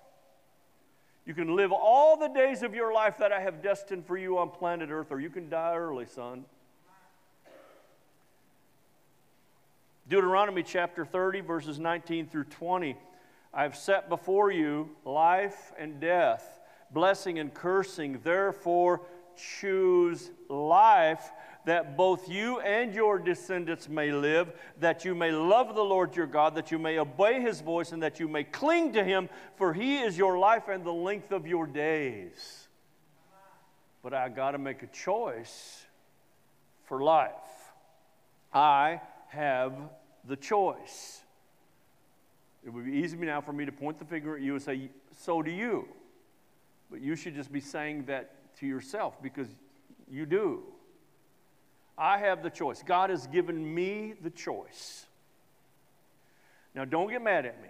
You can live all the days of your life that I have destined for you on planet Earth, or you can die early, son. Deuteronomy chapter 30, verses 19 through 20. I've set before you life and death, blessing and cursing. Therefore, choose life that both you and your descendants may live, that you may love the Lord your God, that you may obey his voice, and that you may cling to him, for he is your life and the length of your days. But I got to make a choice for life. I have the choice. It would be easy now for me to point the finger at you and say, So do you. But you should just be saying that to yourself because you do. I have the choice. God has given me the choice. Now, don't get mad at me.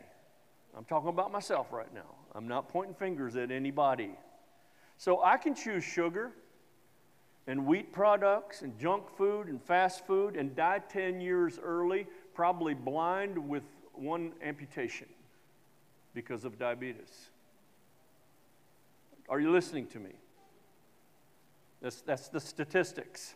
I'm talking about myself right now. I'm not pointing fingers at anybody. So I can choose sugar and wheat products and junk food and fast food and die 10 years early probably blind with one amputation because of diabetes. Are you listening to me? That's, that's the statistics.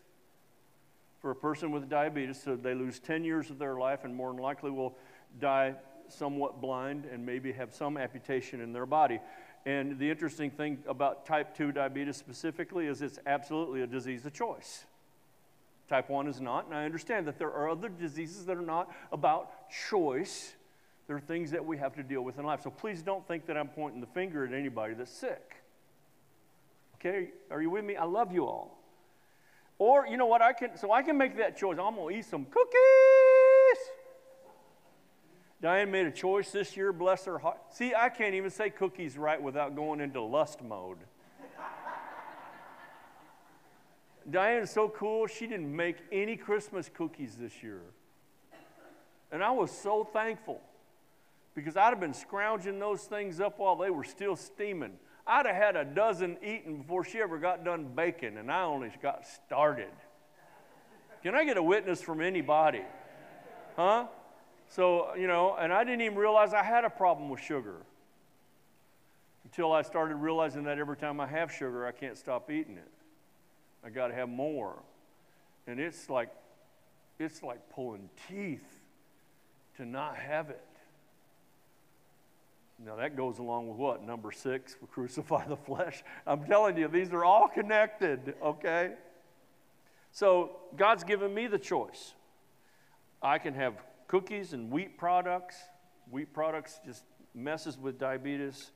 For a person with diabetes, so they lose 10 years of their life and more than likely will die somewhat blind and maybe have some amputation in their body. And the interesting thing about type 2 diabetes specifically is it's absolutely a disease of choice. Type 1 is not, and I understand that there are other diseases that are not about choice. There are things that we have to deal with in life. So please don't think that I'm pointing the finger at anybody that's sick. Okay, are you with me? I love you all. Or, you know what, I can, so I can make that choice. I'm going to eat some cookies. Diane made a choice this year, bless her heart. See, I can't even say cookies right without going into lust mode. Diane is so cool, she didn't make any Christmas cookies this year. And I was so thankful because I'd have been scrounging those things up while they were still steaming. I'd have had a dozen eaten before she ever got done baking, and I only got started. Can I get a witness from anybody? Huh? So, you know, and I didn't even realize I had a problem with sugar until I started realizing that every time I have sugar, I can't stop eating it. I got to have more. And it's like, it's like pulling teeth to not have it. Now, that goes along with what? Number six, we crucify the flesh. I'm telling you, these are all connected, okay? So, God's given me the choice. I can have cookies and wheat products. Wheat products just messes with diabetes.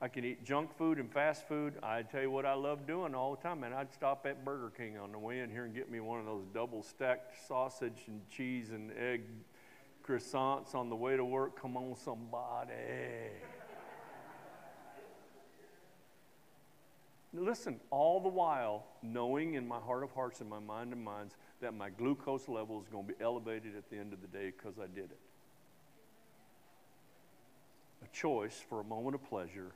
I can eat junk food and fast food. I tell you what I love doing all the time, man. I'd stop at Burger King on the way in here and get me one of those double stacked sausage and cheese and egg croissants on the way to work. Come on, somebody. Listen, all the while knowing in my heart of hearts and my mind of minds that my glucose level is going to be elevated at the end of the day because I did it. A choice for a moment of pleasure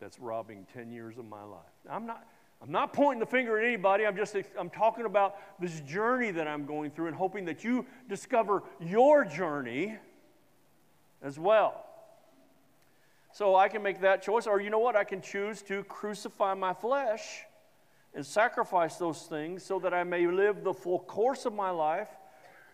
that's robbing 10 years of my life. I'm not, I'm not pointing the finger at anybody. I'm just I'm talking about this journey that I'm going through and hoping that you discover your journey as well. So I can make that choice or you know what? I can choose to crucify my flesh and sacrifice those things so that I may live the full course of my life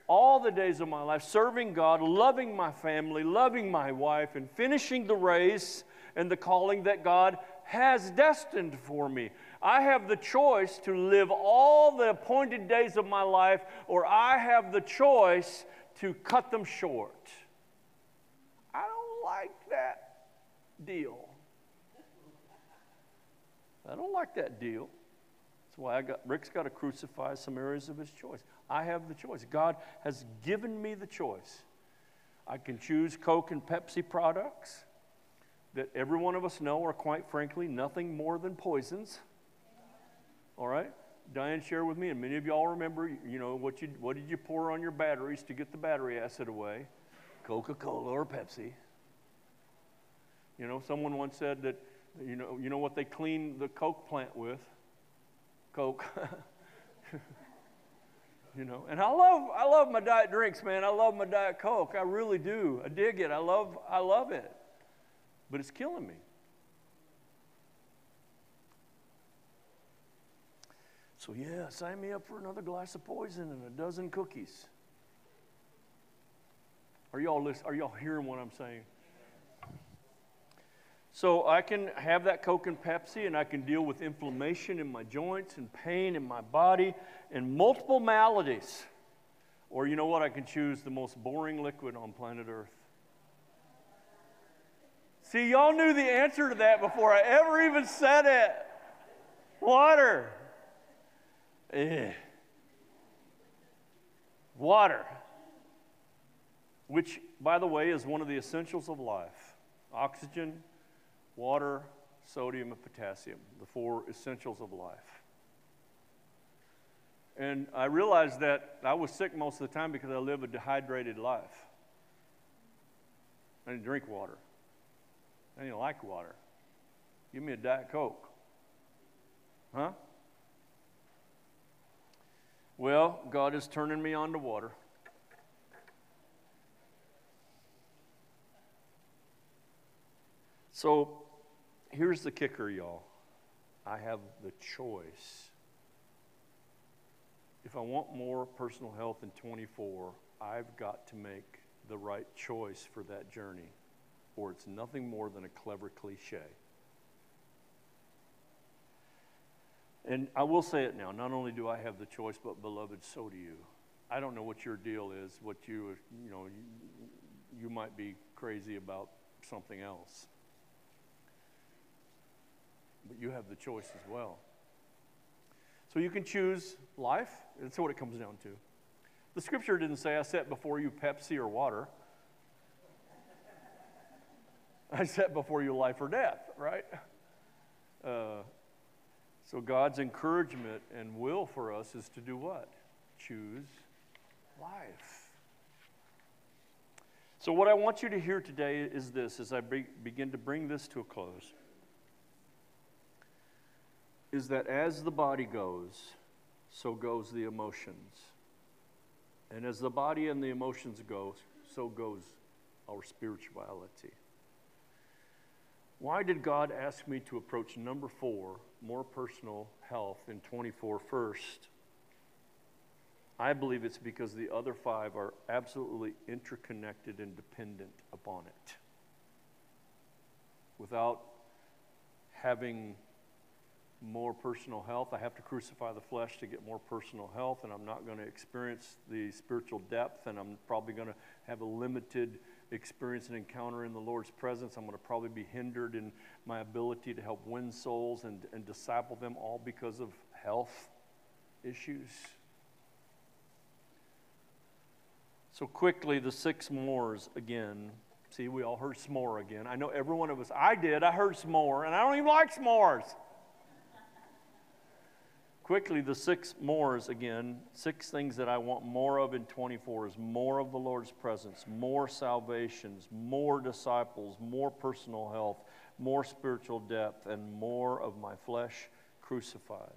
all the days of my life serving God, loving my family, loving my wife and finishing the race and the calling that God has destined for me. I have the choice to live all the appointed days of my life, or I have the choice to cut them short. I don't like that deal. I don't like that deal. That's why I got Rick's got to crucify some areas of his choice. I have the choice. God has given me the choice. I can choose Coke and Pepsi products that every one of us know are quite frankly nothing more than poisons. All right? Diane shared with me, and many of y'all remember, you know, what, you, what did you pour on your batteries to get the battery acid away? Coca Cola or Pepsi. You know, someone once said that, you know, you know what they clean the Coke plant with? Coke. you know, and I love, I love my diet drinks, man. I love my diet Coke. I really do. I dig it. I love, I love it. But it's killing me. So, yeah, sign me up for another glass of poison and a dozen cookies. Are y'all listening? Are y'all hearing what I'm saying? So I can have that Coke and Pepsi, and I can deal with inflammation in my joints and pain in my body and multiple maladies. Or you know what? I can choose the most boring liquid on planet Earth. See, y'all knew the answer to that before I ever even said it. Water. Eh. Water, which, by the way, is one of the essentials of life oxygen, water, sodium, and potassium, the four essentials of life. And I realized that I was sick most of the time because I live a dehydrated life. I didn't drink water. I didn't like water. Give me a Diet Coke. Huh? Well, God is turning me on to water. So here's the kicker, y'all. I have the choice. If I want more personal health in 24, I've got to make the right choice for that journey, or it's nothing more than a clever cliche. And I will say it now. Not only do I have the choice, but beloved, so do you. I don't know what your deal is, what you, you know, you, you might be crazy about something else. But you have the choice as well. So you can choose life. That's what it comes down to. The scripture didn't say, I set before you Pepsi or water. I set before you life or death, right? Uh, so God's encouragement and will for us is to do what? Choose life. So, what I want you to hear today is this as I be- begin to bring this to a close is that as the body goes, so goes the emotions. And as the body and the emotions go, so goes our spirituality. Why did God ask me to approach number four, more personal health, in 24 first? I believe it's because the other five are absolutely interconnected and dependent upon it. Without having more personal health, I have to crucify the flesh to get more personal health, and I'm not going to experience the spiritual depth, and I'm probably going to have a limited experience an encounter in the Lord's presence. I'm going to probably be hindered in my ability to help win souls and, and disciple them all because of health issues. So, quickly, the six mores again. See, we all heard s'more again. I know every one of us, I did, I heard s'more, and I don't even like s'mores. Quickly, the six mores again, six things that I want more of in 24 is more of the Lord's presence, more salvations, more disciples, more personal health, more spiritual depth, and more of my flesh crucified.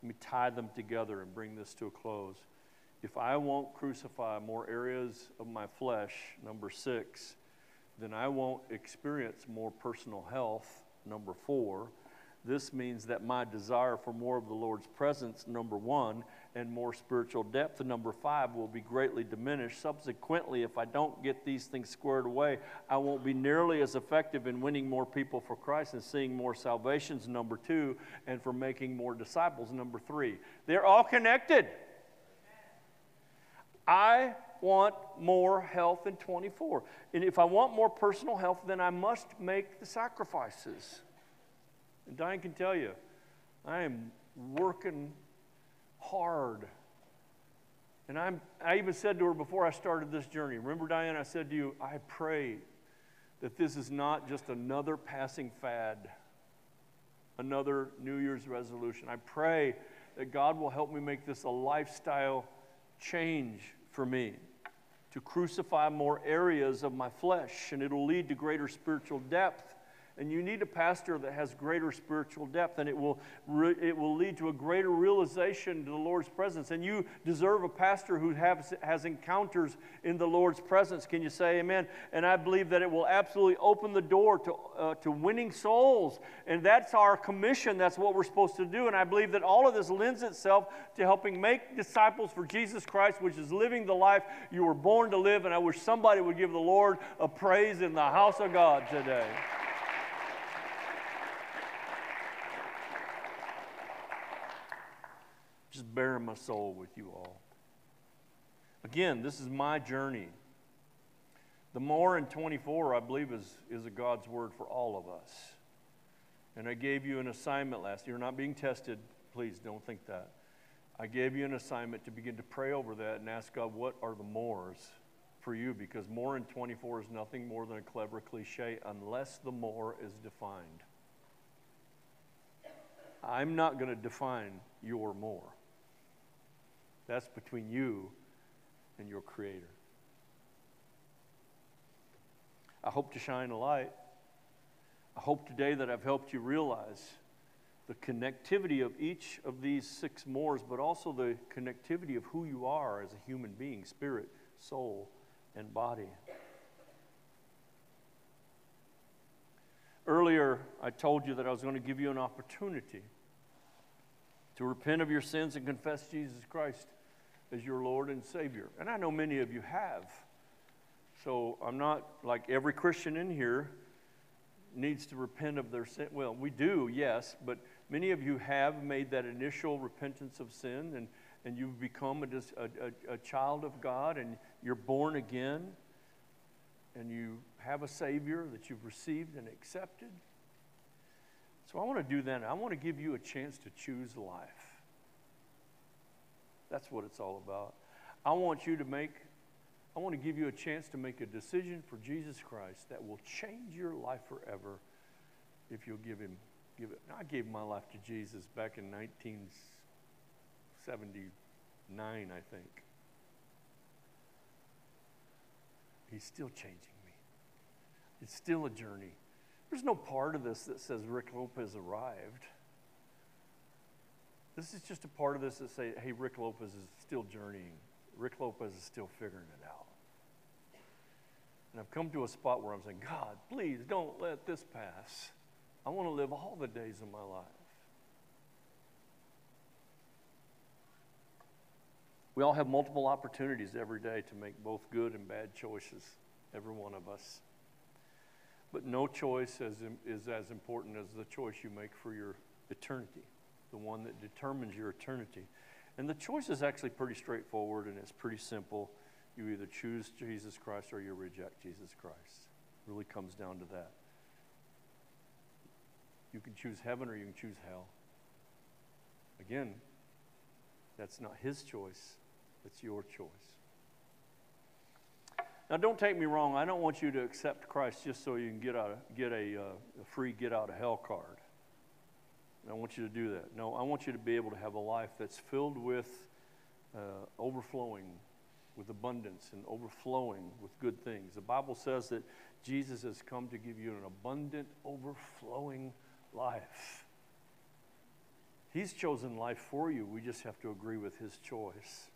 Let me tie them together and bring this to a close if I won't crucify more areas of my flesh, number six, then I won't experience more personal health, number four. This means that my desire for more of the Lord's presence, number one, and more spiritual depth, number five, will be greatly diminished. Subsequently, if I don't get these things squared away, I won't be nearly as effective in winning more people for Christ and seeing more salvations, number two, and for making more disciples, number three. They're all connected. I want more health in 24. And if I want more personal health, then I must make the sacrifices. And Diane can tell you, I am working hard. And I'm, I even said to her before I started this journey, remember, Diane, I said to you, I pray that this is not just another passing fad, another New Year's resolution. I pray that God will help me make this a lifestyle change for me to crucify more areas of my flesh, and it'll lead to greater spiritual depth and you need a pastor that has greater spiritual depth, and it will, re- it will lead to a greater realization to the Lord's presence. And you deserve a pastor who has, has encounters in the Lord's presence. Can you say amen? And I believe that it will absolutely open the door to, uh, to winning souls. And that's our commission. That's what we're supposed to do. And I believe that all of this lends itself to helping make disciples for Jesus Christ, which is living the life you were born to live. And I wish somebody would give the Lord a praise in the house of God today. Just bearing my soul with you all. Again, this is my journey. The more in 24, I believe, is, is a God's word for all of us. And I gave you an assignment last year. You're not being tested. Please don't think that. I gave you an assignment to begin to pray over that and ask God, what are the mores for you? Because more in 24 is nothing more than a clever cliche unless the more is defined. I'm not going to define your more. That's between you and your Creator. I hope to shine a light. I hope today that I've helped you realize the connectivity of each of these six mores, but also the connectivity of who you are as a human being spirit, soul, and body. Earlier, I told you that I was going to give you an opportunity to repent of your sins and confess Jesus Christ as your Lord and Savior. And I know many of you have. So I'm not like every Christian in here needs to repent of their sin. Well, we do, yes, but many of you have made that initial repentance of sin and, and you've become a, a, a child of God and you're born again and you have a Savior that you've received and accepted. So I want to do that. I want to give you a chance to choose life. That's what it's all about. I want you to make, I want to give you a chance to make a decision for Jesus Christ that will change your life forever if you'll give him, give it. I gave my life to Jesus back in 1979, I think. He's still changing me. It's still a journey. There's no part of this that says Rick Lopez arrived. This is just a part of this that say, hey, Rick Lopez is still journeying. Rick Lopez is still figuring it out. And I've come to a spot where I'm saying, God, please don't let this pass. I want to live all the days of my life. We all have multiple opportunities every day to make both good and bad choices, every one of us. But no choice is, is as important as the choice you make for your eternity, the one that determines your eternity. And the choice is actually pretty straightforward and it's pretty simple. You either choose Jesus Christ or you reject Jesus Christ. It really comes down to that. You can choose heaven or you can choose hell. Again, that's not his choice, it's your choice. Now, don't take me wrong. I don't want you to accept Christ just so you can get, a, get a, uh, a free get out of hell card. I want you to do that. No, I want you to be able to have a life that's filled with uh, overflowing with abundance and overflowing with good things. The Bible says that Jesus has come to give you an abundant, overflowing life. He's chosen life for you. We just have to agree with His choice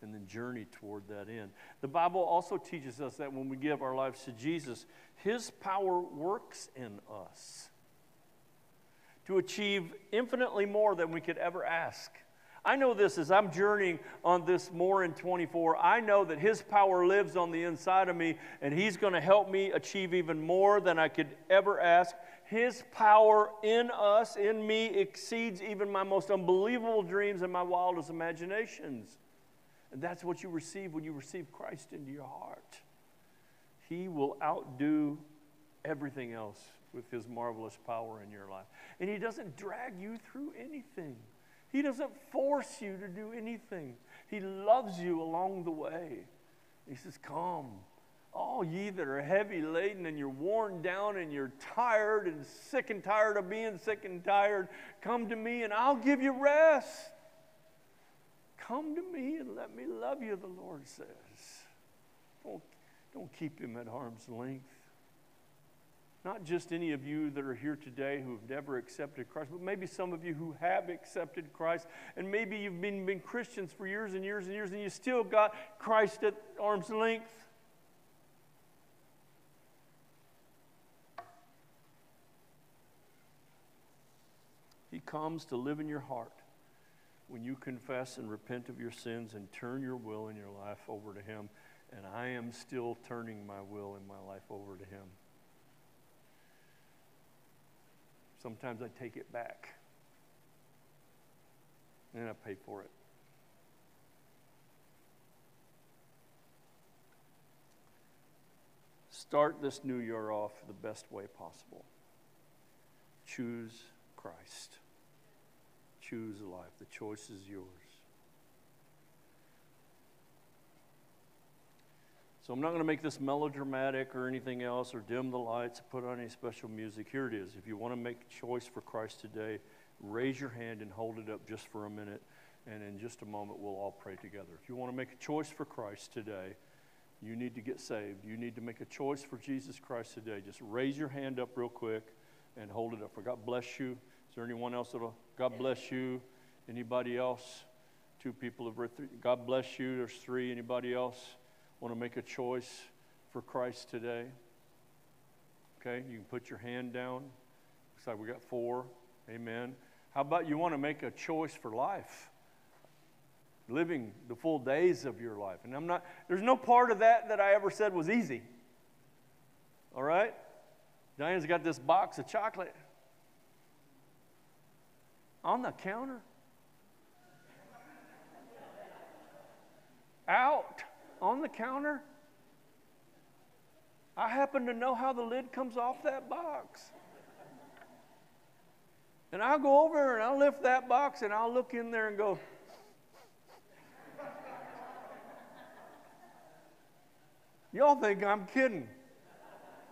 and then journey toward that end. The Bible also teaches us that when we give our lives to Jesus, His power works in us to achieve infinitely more than we could ever ask. I know this as I'm journeying on this more in 24. I know that His power lives on the inside of me, and He's going to help me achieve even more than I could ever ask. His power in us, in me, exceeds even my most unbelievable dreams and my wildest imaginations. And that's what you receive when you receive Christ into your heart. He will outdo everything else with His marvelous power in your life. And He doesn't drag you through anything. He doesn't force you to do anything. He loves you along the way. He says, Come, all ye that are heavy laden and you're worn down and you're tired and sick and tired of being sick and tired, come to me and I'll give you rest. Come to me and let me love you, the Lord says. Don't, don't keep him at arm's length. Not just any of you that are here today who have never accepted Christ, but maybe some of you who have accepted Christ, and maybe you've been, been Christians for years and years and years, and you still got Christ at arm's length. He comes to live in your heart when you confess and repent of your sins and turn your will and your life over to Him. And I am still turning my will and my life over to Him. Sometimes I take it back. And I pay for it. Start this new year off the best way possible. Choose Christ. Choose life. The choice is yours. So I'm not going to make this melodramatic or anything else or dim the lights or put on any special music. Here it is. If you want to make a choice for Christ today, raise your hand and hold it up just for a minute. And in just a moment, we'll all pray together. If you want to make a choice for Christ today, you need to get saved. You need to make a choice for Jesus Christ today. Just raise your hand up real quick and hold it up. For God bless you. Is there anyone else that'll, God bless you? Anybody else? Two people have God bless you. There's three. Anybody else? Want to make a choice for Christ today? Okay, you can put your hand down. Looks like we got four. Amen. How about you want to make a choice for life? Living the full days of your life. And I'm not, there's no part of that that I ever said was easy. All right? Diane's got this box of chocolate on the counter. Out on the counter. I happen to know how the lid comes off that box. And I'll go over and I'll lift that box and I'll look in there and go, Y'all think I'm kidding.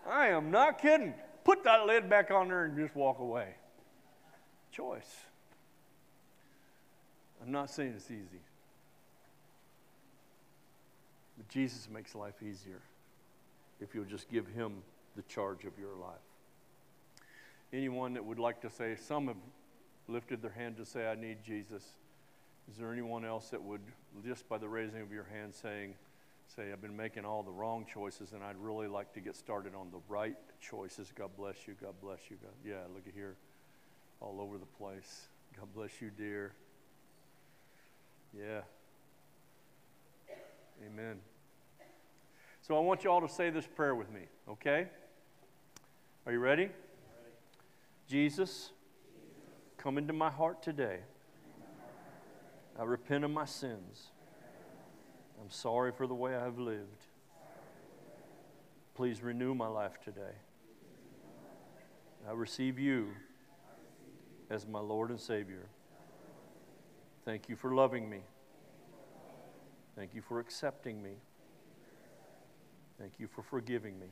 I am not kidding. Put that lid back on there and just walk away. Choice. I'm not saying it's easy. But Jesus makes life easier if you'll just give Him the charge of your life. Anyone that would like to say, some have lifted their hand to say, I need Jesus. Is there anyone else that would, just by the raising of your hand, saying, say, I've been making all the wrong choices and I'd really like to get started on the right choices? God bless you. God bless you. God. Yeah, look at here. All over the place. God bless you, dear. Yeah. Amen. So I want you all to say this prayer with me, okay? Are you ready? Jesus, come into my heart today. I repent of my sins. I'm sorry for the way I have lived. Please renew my life today. I receive you as my Lord and Savior. Thank you for loving me. Thank you for accepting me. Thank you for forgiving me.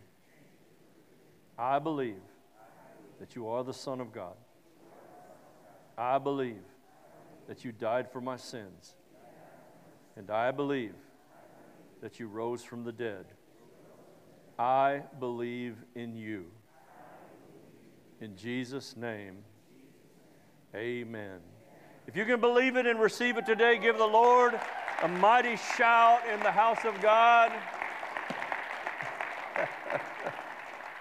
I believe that you are the Son of God. I believe that you died for my sins. And I believe that you rose from the dead. I believe in you. In Jesus' name, amen. If you can believe it and receive it today, give the Lord a mighty shout in the house of God.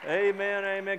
Amen, amen.